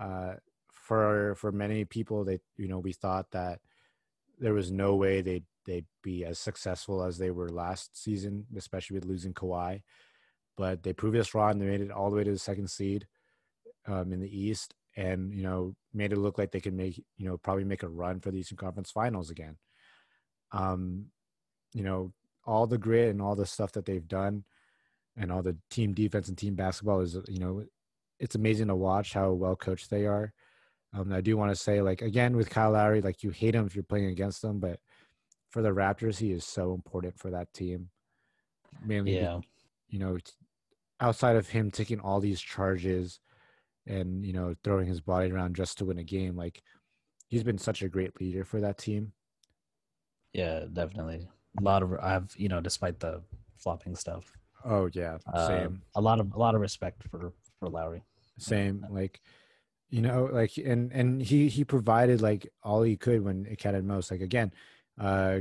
Uh, for for many people, they you know we thought that there was no way they'd they'd be as successful as they were last season, especially with losing Kawhi. But they proved us wrong. They made it all the way to the second seed um, in the East, and you know made it look like they could make you know probably make a run for the Eastern Conference Finals again. Um, you know all the grit and all the stuff that they've done and all the team defense and team basketball is you know it's amazing to watch how well coached they are. Um, i do want to say like again with kyle lowry like you hate him if you're playing against him but for the raptors he is so important for that team. Mainly yeah. you know outside of him taking all these charges and you know throwing his body around just to win a game like he's been such a great leader for that team. Yeah definitely a lot of i've you know despite the flopping stuff oh yeah uh, same. a lot of a lot of respect for for lowry. Same like you know like and and he he provided like all he could when it counted most. Like again uh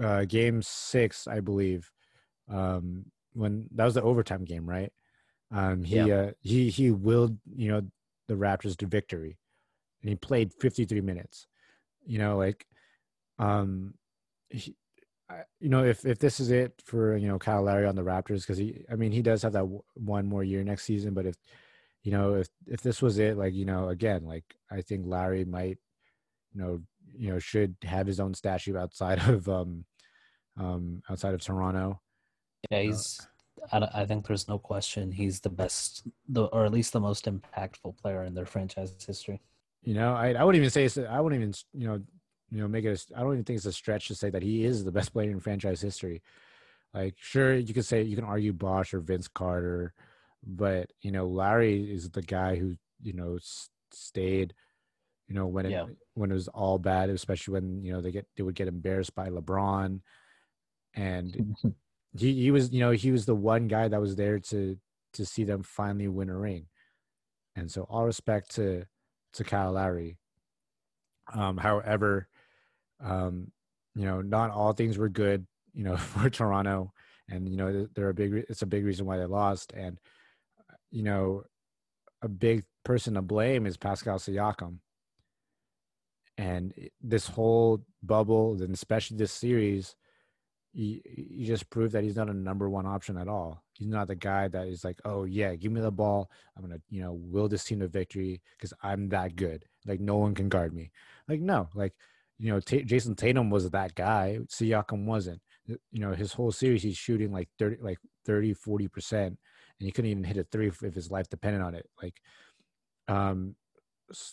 uh game six i believe um when that was the overtime game right? Um he Yeah. uh he he willed you know the raptors to victory and he played 53 minutes you know like um he, I, you know if if this is it for you know Kyle Lowry on the Raptors because he I mean he does have that w- one more year next season but if you know if if this was it like you know again like I think Larry might you know you know should have his own statue outside [laughs] of um um outside of Toronto. Yeah he's I, I think there's no question he's the best the or at least the most impactful player in their franchise history. You know I I wouldn't even say I wouldn't even you know you know make it a, I don't even think it's a stretch to say that he is the best player in franchise history. Like sure you could say you can argue Bosh or Vince Carter but you know Larry is the guy who you know s- stayed you know when it Yeah. when it was all bad especially when you know they get they would get embarrassed by LeBron. And [laughs] he he was you know he was the one guy that was there to to see them finally win a ring. And so all respect to to Kyle Lowry. Um however um you know not all things were good you know [laughs] for Toronto and you know they're a big it's a big reason why they lost and you know a big person to blame is Pascal Siakam and this whole bubble and especially this series he just proved that he's not a number one option at all. He's not the guy that is like, oh yeah, give me the ball. I'm gonna, you know, will this team to victory because I'm that good. Like no one can guard me. Like no, like you know, Ta Jayson Tatum was that guy. Siakam wasn't. You know, his whole series he's shooting like 30, like 30, 40 percent, and he couldn't even hit a three if his life depended on it. Like, um,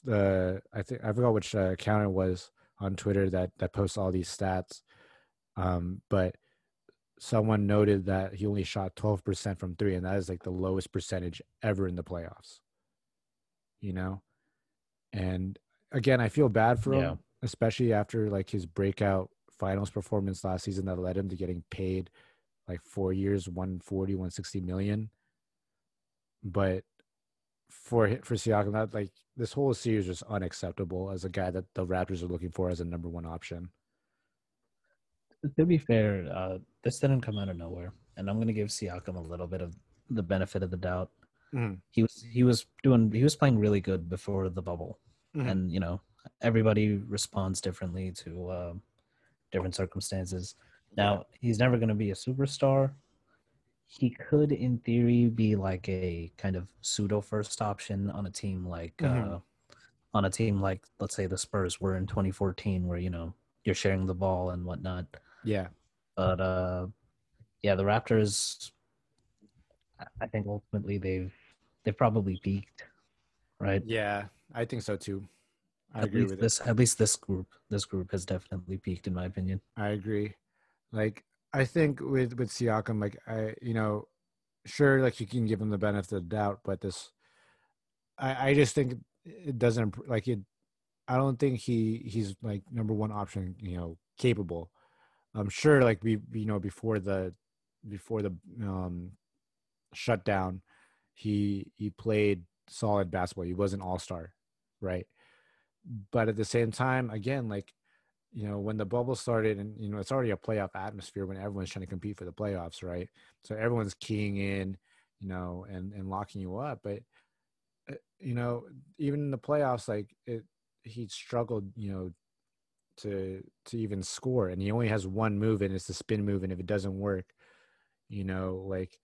the I think I forgot which uh, account it was on Twitter that that posts all these stats um, but someone noted that he only shot 12% from three, and that is like the lowest percentage ever in the playoffs. You know? And again, I feel bad for him, Yeah. Especially after like his breakout finals performance last season that led him to getting paid like four years, 140, 160 million. But for for Siakam, that like this whole series was unacceptable as a guy that the Raptors are looking for as a number one option. to be fair, uh, this didn't come out of nowhere, and I'm gonna give Siakam a little bit of the benefit of the doubt. Mhm. He was he was doing he was playing really good before the bubble, Mhm. and you know everybody responds differently to um, different circumstances. Now he's never gonna be a superstar. He could, in theory, be like a kind of pseudo first option on a team like Mhm. uh, on a team like let's say the Spurs were in 2014, where you know you're sharing the ball and whatnot. Yeah. But uh, yeah, the Raptors. I think ultimately they've they've probably peaked, right? Yeah, I think so too. I at agree least with it. this at least this group this group has definitely peaked in my opinion. I agree. Like I think with with Siakam, like I you know, sure, like you can give him the benefit of the doubt, but this, I I just think it doesn't like it. I don't think he he's like number one option. You know, capable. I'm sure, like we you know before the before the um shutdown, he he played solid basketball. He was an all star, right? But at the same time, again, like you know, when the bubble started, and you know, it's already a playoff atmosphere when everyone's trying to compete for the playoffs, right? So everyone's keying in, you know, and and locking you up. But uh, you know, even in the playoffs, like it, he struggled, you know, to to even score, and he only has one move, and it's the spin move, and if it doesn't work, you know, like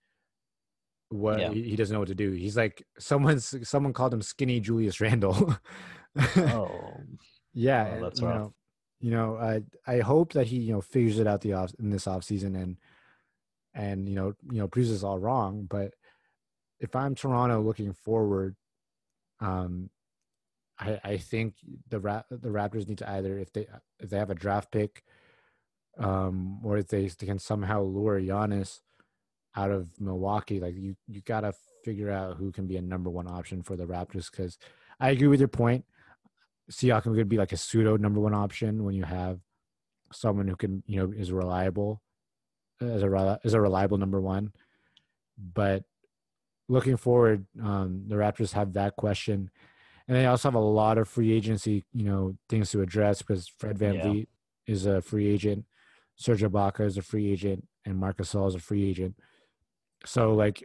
what Yeah. he, he doesn't know what to do. He's like someone's someone called him skinny Julius Randle. [laughs] Oh, [laughs] yeah, Oh, and, that's you rough. know, you know, I I hope that he you know figures it out the off in this off season and and you know you know proves us all wrong. But if I'm Toronto looking forward, um, I I think the Ra- the Raptors need to either if they if they have a draft pick, um, or if they, they can somehow lure Giannis out of Milwaukee, like you you gotta figure out who can be a number one option for the Raptors because I agree with your point. Siakam could be like a pseudo number one option when you have someone who can you know is reliable as a as a reliable number one. But looking forward, um, the Raptors have that question, and they also have a lot of free agency you know things to address because Fred Van Yeah. Vleet is a free agent, Serge Ibaka is a free agent, and Marcus Gasol is a free agent. So like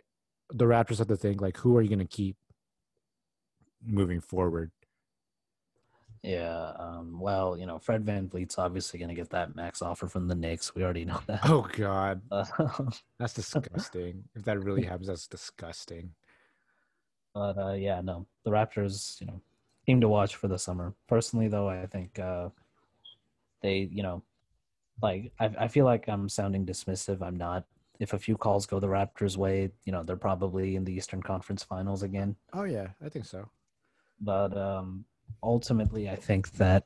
the Raptors have to think like who are you going to keep moving forward? Yeah. Um, well, you know, Fred VanVleet's obviously going to get that max offer from the Knicks. We already know that. Oh God, Uh, [laughs] that's disgusting. if that really happens, that's disgusting. but uh, yeah, no, the Raptors, you know, team to watch for the summer. Personally, though, I think uh, they, you know, like I, I feel like I'm sounding dismissive. I'm not. If a few calls go the Raptors' way, you know, they're probably in the Eastern Conference Finals again. Oh yeah, I think so. But um, ultimately, I think that,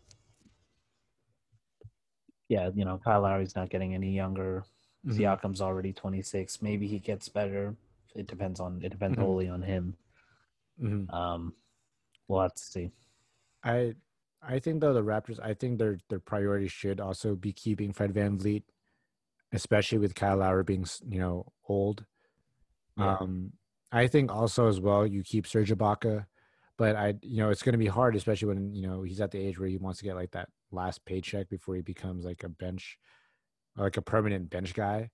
yeah, you know, Kyle Lowry's not getting any younger. Mhm. Siakam's already 26. Maybe he gets better. It depends on. It depends Mhm. wholly on him. Mhm. Um, we'll have to see. I I think though the Raptors, I think their their priority should also be keeping Fred VanVleet, especially with Kyle Lowry being you know old. Yeah. Um, I think also as well you keep Serge Ibaka, but I you know it's going to be hard, especially when you know he's at the age where he wants to get like that last paycheck before he becomes like a bench, like a permanent bench guy.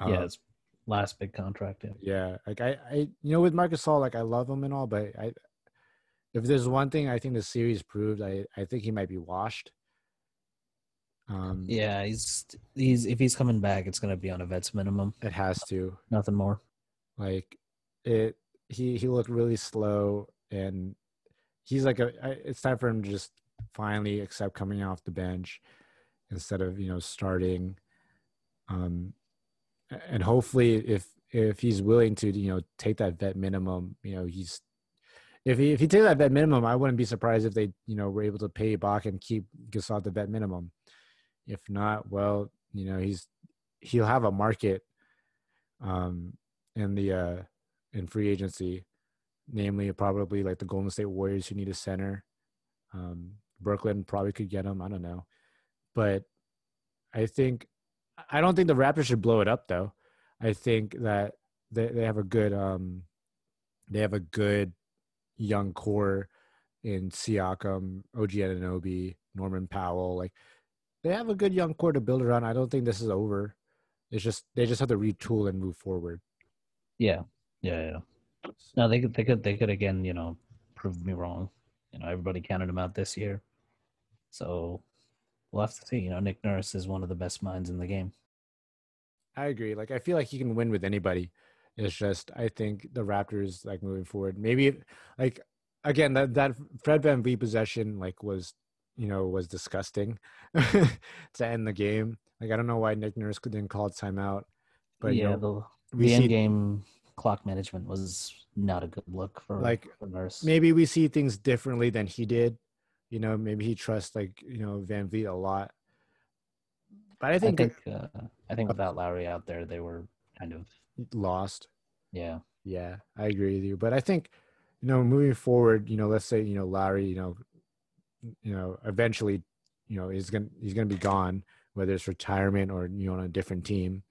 yeah, Um, it's last big contract. Yeah. Yeah, like I, I, you know, with Marcus Gasol, like I love him and all, but I, if there's one thing I think the series proved, I, I think he might be washed. Um, Yeah, he's he's if he's coming back, it's gonna be on a vet's minimum. it has to Nothing more. like it. He he looked really slow, and he's like a. It's time for him to just finally accept coming off the bench instead of you know starting. Um, and hopefully, if if he's willing to you know take that vet minimum, you know he's if he if he take that vet minimum, I wouldn't be surprised if they you know were able to pay Bach and keep Gasol the vet minimum. If not, well, you know he's he'll have a market um in the uh in free agency, namely probably like the Golden State Warriors who need a center. Um, Brooklyn probably could get him. I don't know, but I think I don't think the Raptors should blow it up though. I think that they they have a good um they have a good young core in Siakam, OG Anunoby, Norman Powell. Like they have a good young core to build around. I don't think this is over. It's just they just have to retool and move forward. Yeah, yeah, yeah. No, they could, they could, they could again, you know, prove me wrong. You know, everybody counted him out this year, so we'll have to see. You know, Nick Nurse is one of the best minds in the game. I agree. Like I feel like he can win with anybody. It's just I think the Raptors like moving forward. Maybe like again that that Fred VanVleet possession like was you know was disgusting [laughs] to end the game. Like I don't know why Nick Nurse didn't call a timeout, but you yeah, know the the end see game clock management was not a good look for Like, for Nurse. maybe we see things differently than he did. You know, maybe he trusts like you know VanVleet a lot. But I I think, think uh, I think without Lowry out there, they were kind of lost. yeah. Yeah, I agree with you. But I think, you know, moving forward, you know, let's say, you know, Larry, you know, you know, eventually, you know, he's gonna he's gonna be gone, whether it's retirement or you know on a different team.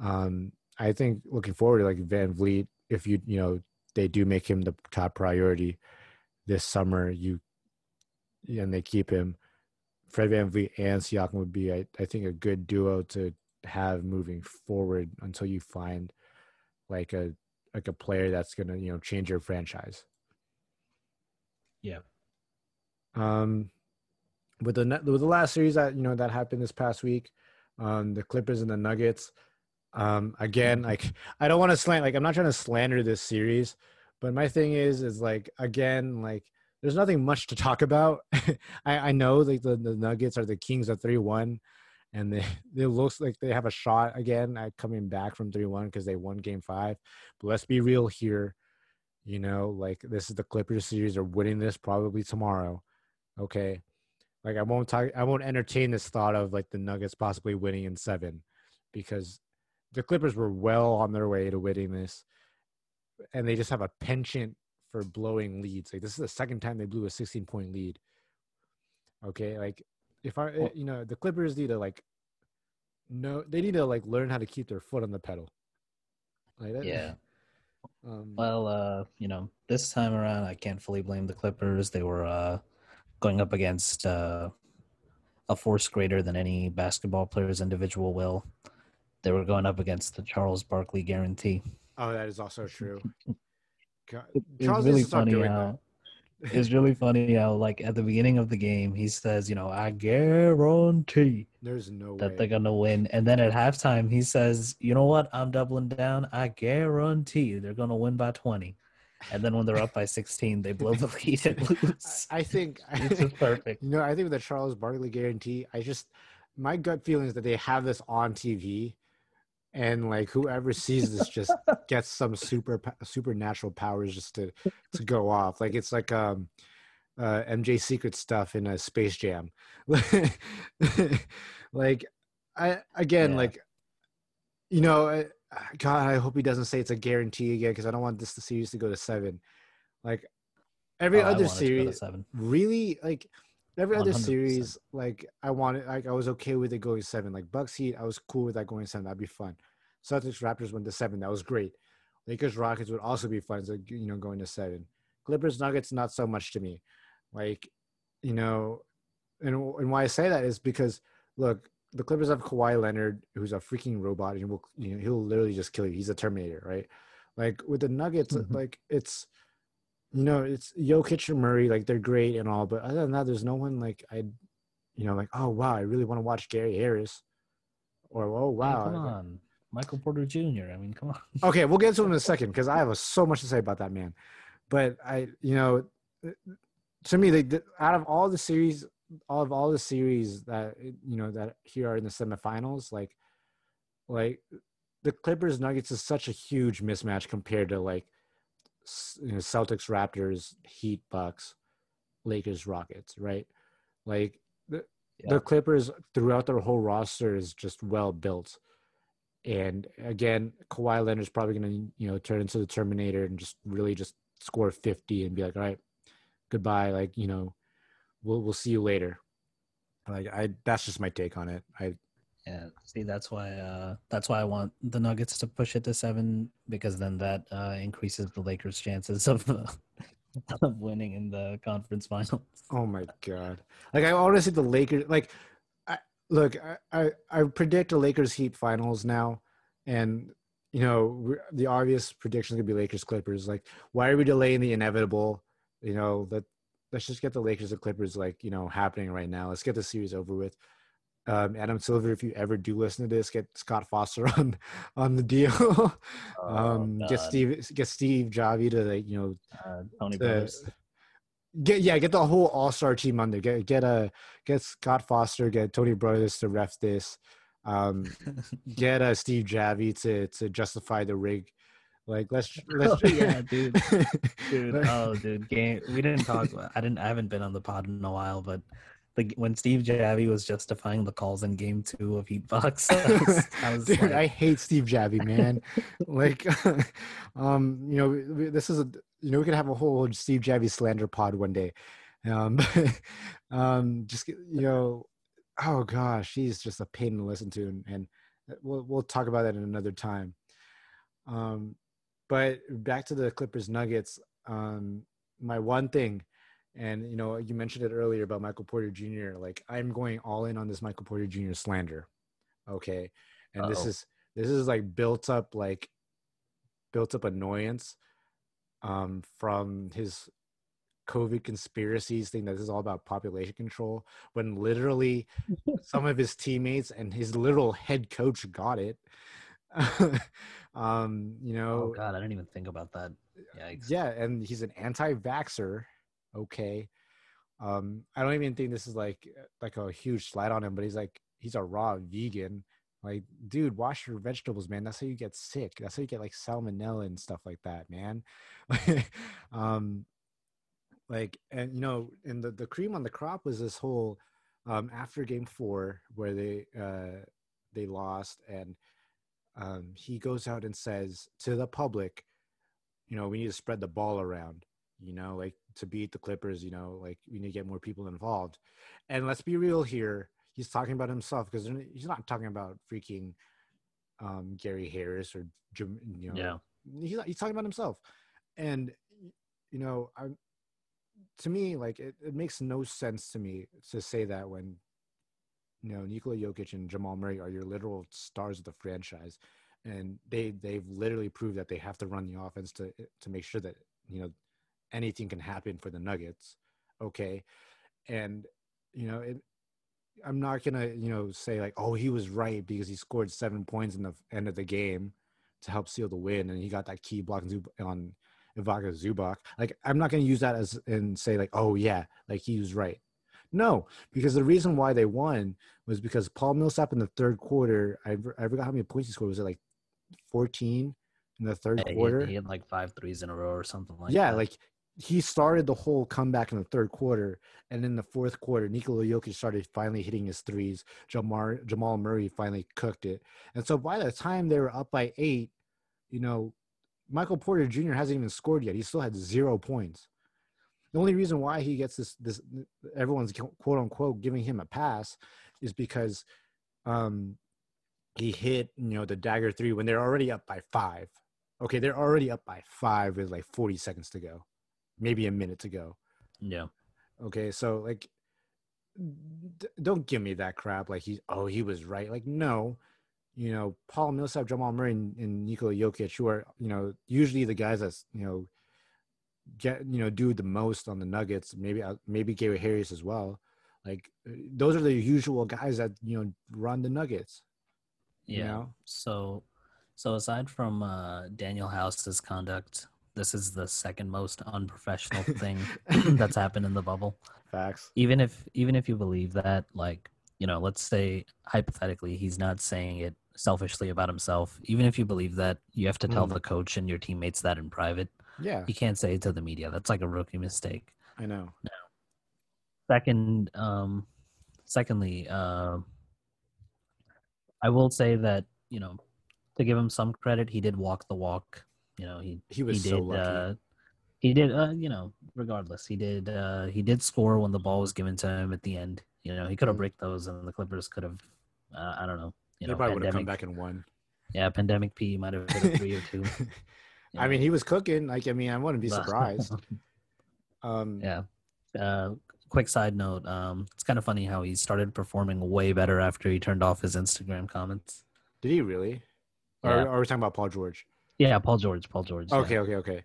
Um, I think looking forward, to like VanVleet, if you you know they do make him the top priority this summer, you and they keep him. Fred VanVleet and Siakam would be, I, I think, a good duo to have moving forward until you find like a like a player that's gonna you know change your franchise. Yeah. Um, with the with the last series that you know that happened this past week, um, the Clippers and the Nuggets. Um, again, like I don't want to slant like I'm not trying to slander this series, but my thing is is like again like there's nothing much to talk about. [laughs] I I know like the, the Nuggets are the Kings of three one, and they [laughs] it looks like they have a shot again at coming back from three one because they won Game five. But let's be real here, you know, like this is the Clippers series. They're winning this probably tomorrow. Okay. Like I won't talk I won't entertain this thought of like the Nuggets possibly winning in seven because the Clippers were well on their way to winning this. And they just have a penchant for blowing leads. Like this is the second time they blew a 16 point lead. Okay, like if I Well- you know the Clippers need to like no they need to like learn how to keep their foot on the pedal. Like that, Yeah. [laughs] Um, Well, uh, you know, this time around, I can't fully blame the Clippers. They were uh, going up against uh, a force greater than any basketball player's individual will. They were going up against the Charles Barkley guarantee. oh, that is also true. [laughs] God, It's Charles really funny how that. it's really [laughs] funny how, like, at the beginning of the game, he says, "You know, I guarantee There's no that way. they're gonna win," and then at halftime, he says, "You know what? I'm doubling down. I guarantee you they're gonna win by 20." And then when they're up by 16, they blow the [laughs] lead and lose. I, think It's just perfect. You know, I think with the Charles Barkley guarantee, I just my gut feeling is that they have this on TV, and like whoever sees this just gets some super supernatural powers just to to go off. Like it's like um uh MJ Secret stuff in a Space Jam. [laughs] like I again Yeah. like you know God I hope he doesn't say it's a guarantee again because I don't want this the series to go to seven. Like every Oh, other want it to go to series seven. really like every other 100%. series like i wanted like i was okay with it going seven like bucks heat i was cool with that going seven that'd be fun. Celtics raptors went to seven that was great. Lakers rockets would also be fun so you know going to seven. Clippers nuggets not so much to me. Like you know and, and why i say that is because look the clippers have Kawhi leonard who's a freaking robot and will you know he'll literally just kill you. He's a terminator right? Like with the nuggets Mhm. like it's you know, it's Jokic and Murray, like they're great and all, but other than that, there's no one like I, you know, like oh wow, I really want to watch Gary Harris, or oh wow. come on, Michael Porter Jr. I mean, come on. [laughs] Okay, we'll get to him in a second because I have so much to say about that man. But I, you know, to me, they, out of all the series, all of all the series that you know that here are in the semifinals, like, like the Clippers Nuggets is such a huge mismatch compared to like you know, Celtics Raptors Heat Bucks Lakers Rockets, right? Like the Yeah. the Clippers throughout their whole roster is just well built. And again, Kawhi Leonard is probably going to, you know, turn into the Terminator and just really just score 50 and be like, all right, goodbye. Like, you know, we'll, we'll see you later. Like, I, that's just my take on it. I, Yeah, see, that's why uh, that's why I want the Nuggets to push it to seven because then that uh, increases the Lakers' chances of uh, [laughs] of winning in the conference finals. oh my God. Like, I honestly, the Lakers, like, I, look, I, I, I predict the Lakers Heat finals now. And, you know, the obvious prediction could be Lakers Clippers. Like, why are we delaying the inevitable? You know, that let's just get the Lakers and Clippers like you know happening right now. Let's get the series over with. Um, Adam Silver, if you ever do listen to this, get Scott Foster [laughs] on on the deal. um, get Steve get Steve Javie to like, you know uh, Tony to- get yeah get the whole All Star team on there. Get get a get Scott Foster, get Tony Brothers to ref this. Um, [laughs] get uh, Steve Javie to to justify the rig Like let's [laughs] let's Oh, yeah, dude. dude. Oh, dude. Game. We didn't talk. I didn't. I haven't been on the pod in a while, but the, when Steve Javie was justifying the calls in Game Two of Heat Bucks, [laughs] I was, [laughs] I was Dude, like, I hate Steve Javie, [laughs] man. like, um, you know, this is a, you know, we could have a whole Steve Javie slander pod one day. Um, um, just you know, oh gosh, he's just a pain to listen to, and, and uh, we'll we'll talk about that in another time. Um, but back to the Clippers Nuggets. Um, my one thing, and you know, you mentioned it earlier about Michael Porter Jr. Like, I'm going all in on this Michael Porter Jr. slander. Okay, and this Uh-oh. is this is like built up like built up annoyance um from his covid conspiracies thing that this is all about population control when literally some of his teammates and his literal head coach got it [laughs] um you know oh god, I didn't even think about that. Yikes. yeah and he's an anti-vaxxer okay. Um i don't even think this is like like a huge slight on him but he's like he's a raw vegan. Like dude wash your vegetables man. That's how you get sick. That's how you get like salmonella and stuff like that man. [laughs] Um like and you know and the the cream on the crop was this whole um after game four where they uh they lost and um he goes out and says to the public you know we need to spread the ball around you know like to beat the clippers you know like we need to get more people involved. And let's be real here he's talking about himself because he's not talking about freaking um gary harris or Jam- you know Yeah. he's, he's talking about himself. And you know i to me like it, it makes no sense to me to say that when you know Nikola Jokic and Jamal Murray are your literal stars of the franchise. And they they've literally proved that they have to run the offense to to make sure that you know anything can happen for the Nuggets okay? And you know it I'm not gonna you know say like oh he was right because he scored seven points in the end of the game to help seal the win and he got that key block on Ivica Zubac like I'm not gonna use that as and say like oh yeah like he was right. No because the reason why they won was because Paul Millsap in the third quarter I, I forgot how many points he scored. Was it like 14 in the third Yeah, he- quarter? He, had like five threes in a row or something like yeah, that. like he started the whole comeback in the third quarter, and in the fourth quarter, Nikola Jokic started finally hitting his threes. Jamal Jamal Murray finally cooked it, and so by the time they were up by eight, you know, Michael Porter Jr. hasn't even scored yet. He still had zero points. The only reason why he gets this this everyone's quote unquote giving him a pass is because um he hit you know the dagger three when they're already up by five. Okay, they're already up by five with like 40 seconds to go, maybe a minute to go. yeah. Okay, so like, d- don't give me that crap. Like he, oh, he was right. Like no, you know, Paul Millsap, Jamal Murray, and, and Nikola Jokic, who are you know usually the guys that's you know get you know do the most on the Nuggets. Maybe uh, maybe Gary Harris as well. Like uh, those are the usual guys that you know run the Nuggets. you Yeah. know? So, so aside from uh, Danuel House's conduct, this is the second most unprofessional thing [laughs] that's happened in the bubble. Facts. Even if even if you believe that, like you know, let's say hypothetically he's not saying it selfishly about himself. Even if you believe that, you have to tell Mm. the coach and your teammates that in private. Yeah, You can't say it to the media. That's like a rookie mistake. I know. No. Second, um, secondly, uh, I will say that you know, to give him some credit, he did walk the walk. You know, he He was he so did. lucky. Uh, he did. Uh, you know, regardless, he did. Uh, he did score when the ball was given to him at the end. You know, he could have Mhm. bricked those, and the Clippers could have. Uh, I don't know. You they know, probably would have come back and won. Yeah, pandemic P might have hit a three or two. [laughs] you I mean, he was cooking. Like, I mean, I wouldn't be surprised. [laughs] Um, Yeah. Uh, quick side note: um, It's kind of funny how he started performing way better after he turned off his Instagram comments. Did he really? Yeah. Or are we talking about Paul George? Yeah, Paul George. Paul George. yeah. Okay, okay, okay.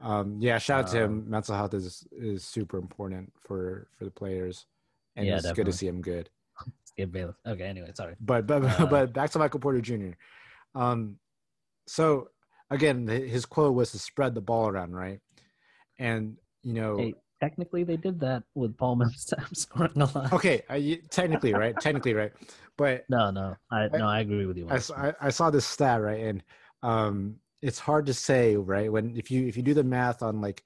Um, yeah, shout out to him. Um, Mental health is is super important for for the players, and Yeah, it's good to see him good. [laughs] Skip Bayless. Okay. Anyway, sorry. But but Uh, but back to Michael Porter Jr. Um, so again, his quote was to spread the ball around, right? And you know, Hey, technically, they did that with Paul Millsap scoring [laughs] a lot. okay, uh, you- technically, right? technically, right? But [laughs] No, no, I no, I agree with you. I, this s- one. I, I saw this stat right and um it's hard to say, right? When if you if you do the math on like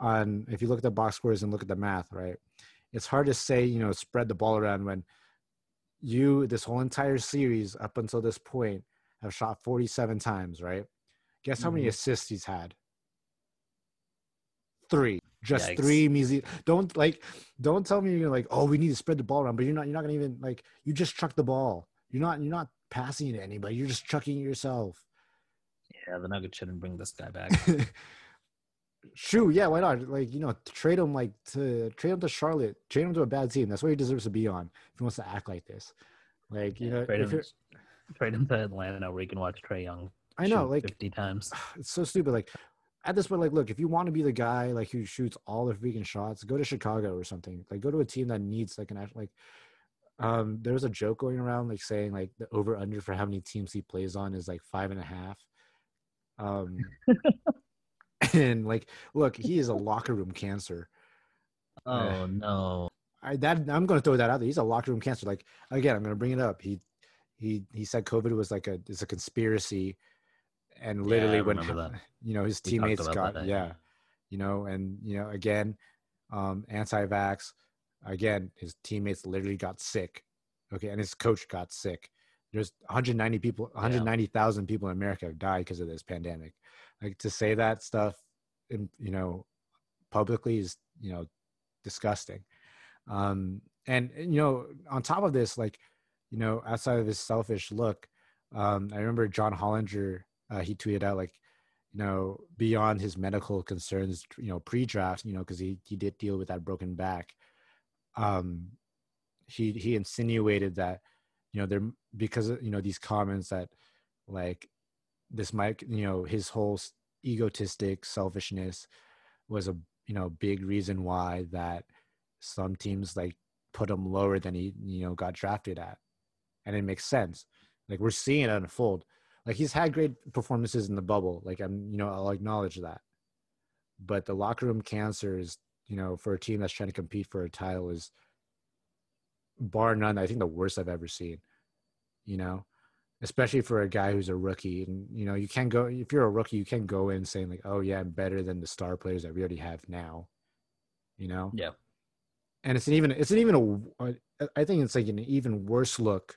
on if you look at the box scores and look at the math, right? It's hard to say, you know, spread the ball around when you this whole entire series up until this point have shot 47 times, right? Guess how many Mhm. assists he's had? Three. Just Yikes. three measly. Don't like don't tell me you're like, oh, we need to spread the ball around, but you're not you're not gonna even like you just chuck the ball. You're not you're not passing it to anybody, you're just chucking it yourself. Yeah, the Nuggets shouldn't bring this guy back. [laughs] Shoot, yeah, why not? Like, you know, trade him like to trade him to Charlotte, trade him to a bad team. That's what he deserves to be on if he wants to act like this. Like, you know, trade, him, trade him to Atlanta where you can watch Trae Young. I know, like 50 times. [sighs] it's so stupid. Like at this point, like, look, if you want to be the guy like who shoots all the freaking shots, go to Chicago or something. Like, go to a team that needs like an act- like. Um, there was a joke going around like saying like the over under for how many teams he plays on is like five and a half. Um, [laughs] and like, look, he is a locker room cancer. Oh no. I that I'm going to throw that out there. He's a locker room cancer. Like again, I'm going to bring it up. He he he said COVID was like a is a conspiracy, and literally I when that. [laughs] you know his We teammates got that, yeah, yeah. you know, and you know again, um, anti-vax. Again, his teammates literally got sick. Okay, and his coach got sick. There's 190 people, 190,000 people in America have died because of this pandemic. Like to say that stuff, in, you know, publicly is you know disgusting. Um, and and, you know, on top of this, like you know, outside of this selfish look, um, I remember John Hollinger. Uh, he tweeted out like, you know, beyond his medical concerns, you know, pre-draft, you know, because he he did deal with that broken back. Um, he he insinuated that, you know, there because you know these comments that, like, this might you know his whole egotistic selfishness was a you know big reason why that some teams like put him lower than he you know got drafted at. And it makes sense. Like we're seeing it unfold. Like he's had great performances in the bubble. Like i'm you know i'll acknowledge that. But the locker room cancer is you know for a team that's trying to compete for a title is bar none i think the worst i've ever seen you know? Especially for a guy who's a rookie and you know you can't go if you're a rookie you can't go in saying like oh yeah i'm better than the star players that we already have now you know? Yeah. and it's an even it's an even a i think it's like an even worse look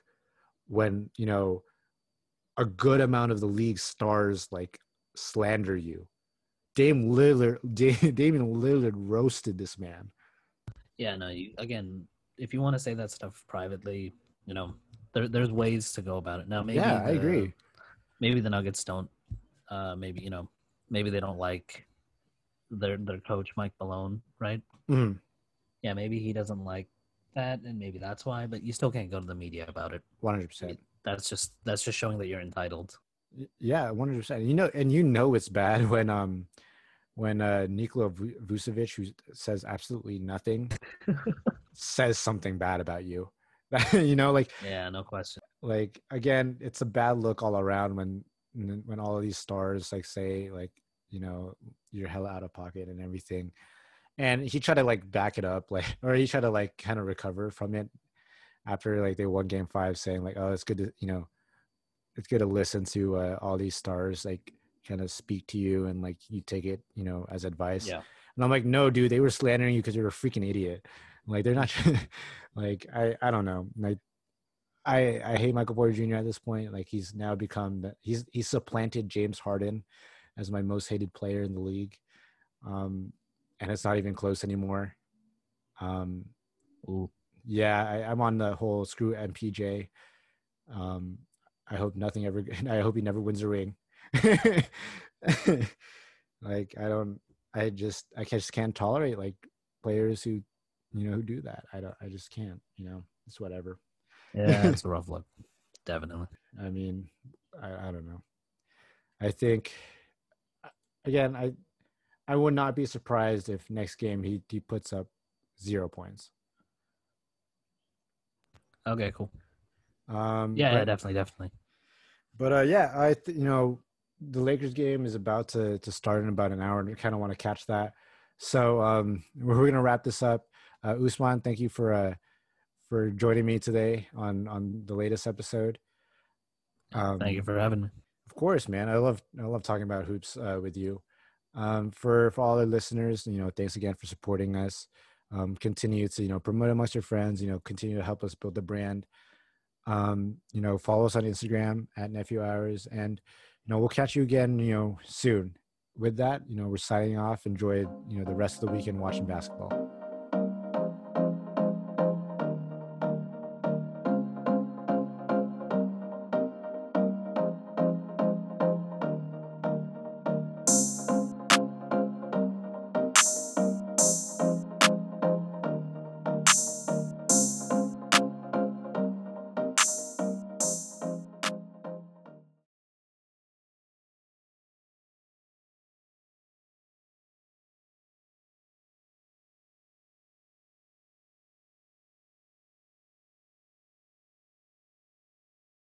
when you know a good amount of the league stars like slander you. Dame Lillard [laughs] Dame, Damian Lillard roasted this man. Yeah, no, you again, if you want to say that stuff privately, you know, there there's ways to go about it. Now maybe yeah i agree Maybe the Nuggets don't uh maybe, you know, maybe they don't like their their coach Mike Malone, right? Mhm. Yeah, maybe he doesn't like that and maybe that's why, but you still can't go to the media about it. 100% That's just that's just showing that you're entitled. Yeah, one hundred percent. You know, and you know it's bad [laughs] when um when uh Nikola Vu- Vucevic, who says absolutely nothing, [laughs] says something bad about you. [laughs] you know, like Yeah, no question. like again, it's a bad look all around when when all of these stars like say like you know you're hella out of pocket and everything, and he tried to like back it up like [laughs] or he tried to like kind of recover from it after like they won game five, saying like oh it's good to you know it's good to listen to uh, all these stars like kind of speak to you and like you take it you know as advice. Yeah. and i'm like no dude they were slandering you because you're a freaking idiot. Like they're not [laughs] like i i don't know. Like i i hate michael porter jr at this point. Like he's now become he's he's supplanted james harden as my most hated player in the league. Um and it's not even close anymore. Um Ooh. yeah I, i'm on the whole screw mpj um i hope nothing ever [laughs] i hope he never wins a ring [laughs] like i don't i just i just can't tolerate like players who you know who do that i don't i just can't you know it's whatever Yeah, [laughs] it's a rough look. Definitely. i mean i, I don't know i think again i i would not be surprised if next game he he puts up zero points Okay, cool. um Yeah, yeah, definitely, definitely. But uh, yeah, I th- you know the Lakers game is about to to start in about an hour, and I kind of want to catch that. So um, we're, we're gonna wrap this up. Uh, Usman, thank you for uh, for joining me today on on the latest episode. Um, Thank you for having me. Of course, man. I love I love talking about hoops uh, with you. Um, for for all the listeners, you know, thanks again for supporting us. Um, continue to you know promote amongst your friends. You know, continue to help us build the brand. Um, you know, follow us on Instagram at Nephew Hours, and you know we'll catch you again. You know, soon. With that, you know, we're signing off. Enjoy you know the rest of the weekend watching basketball.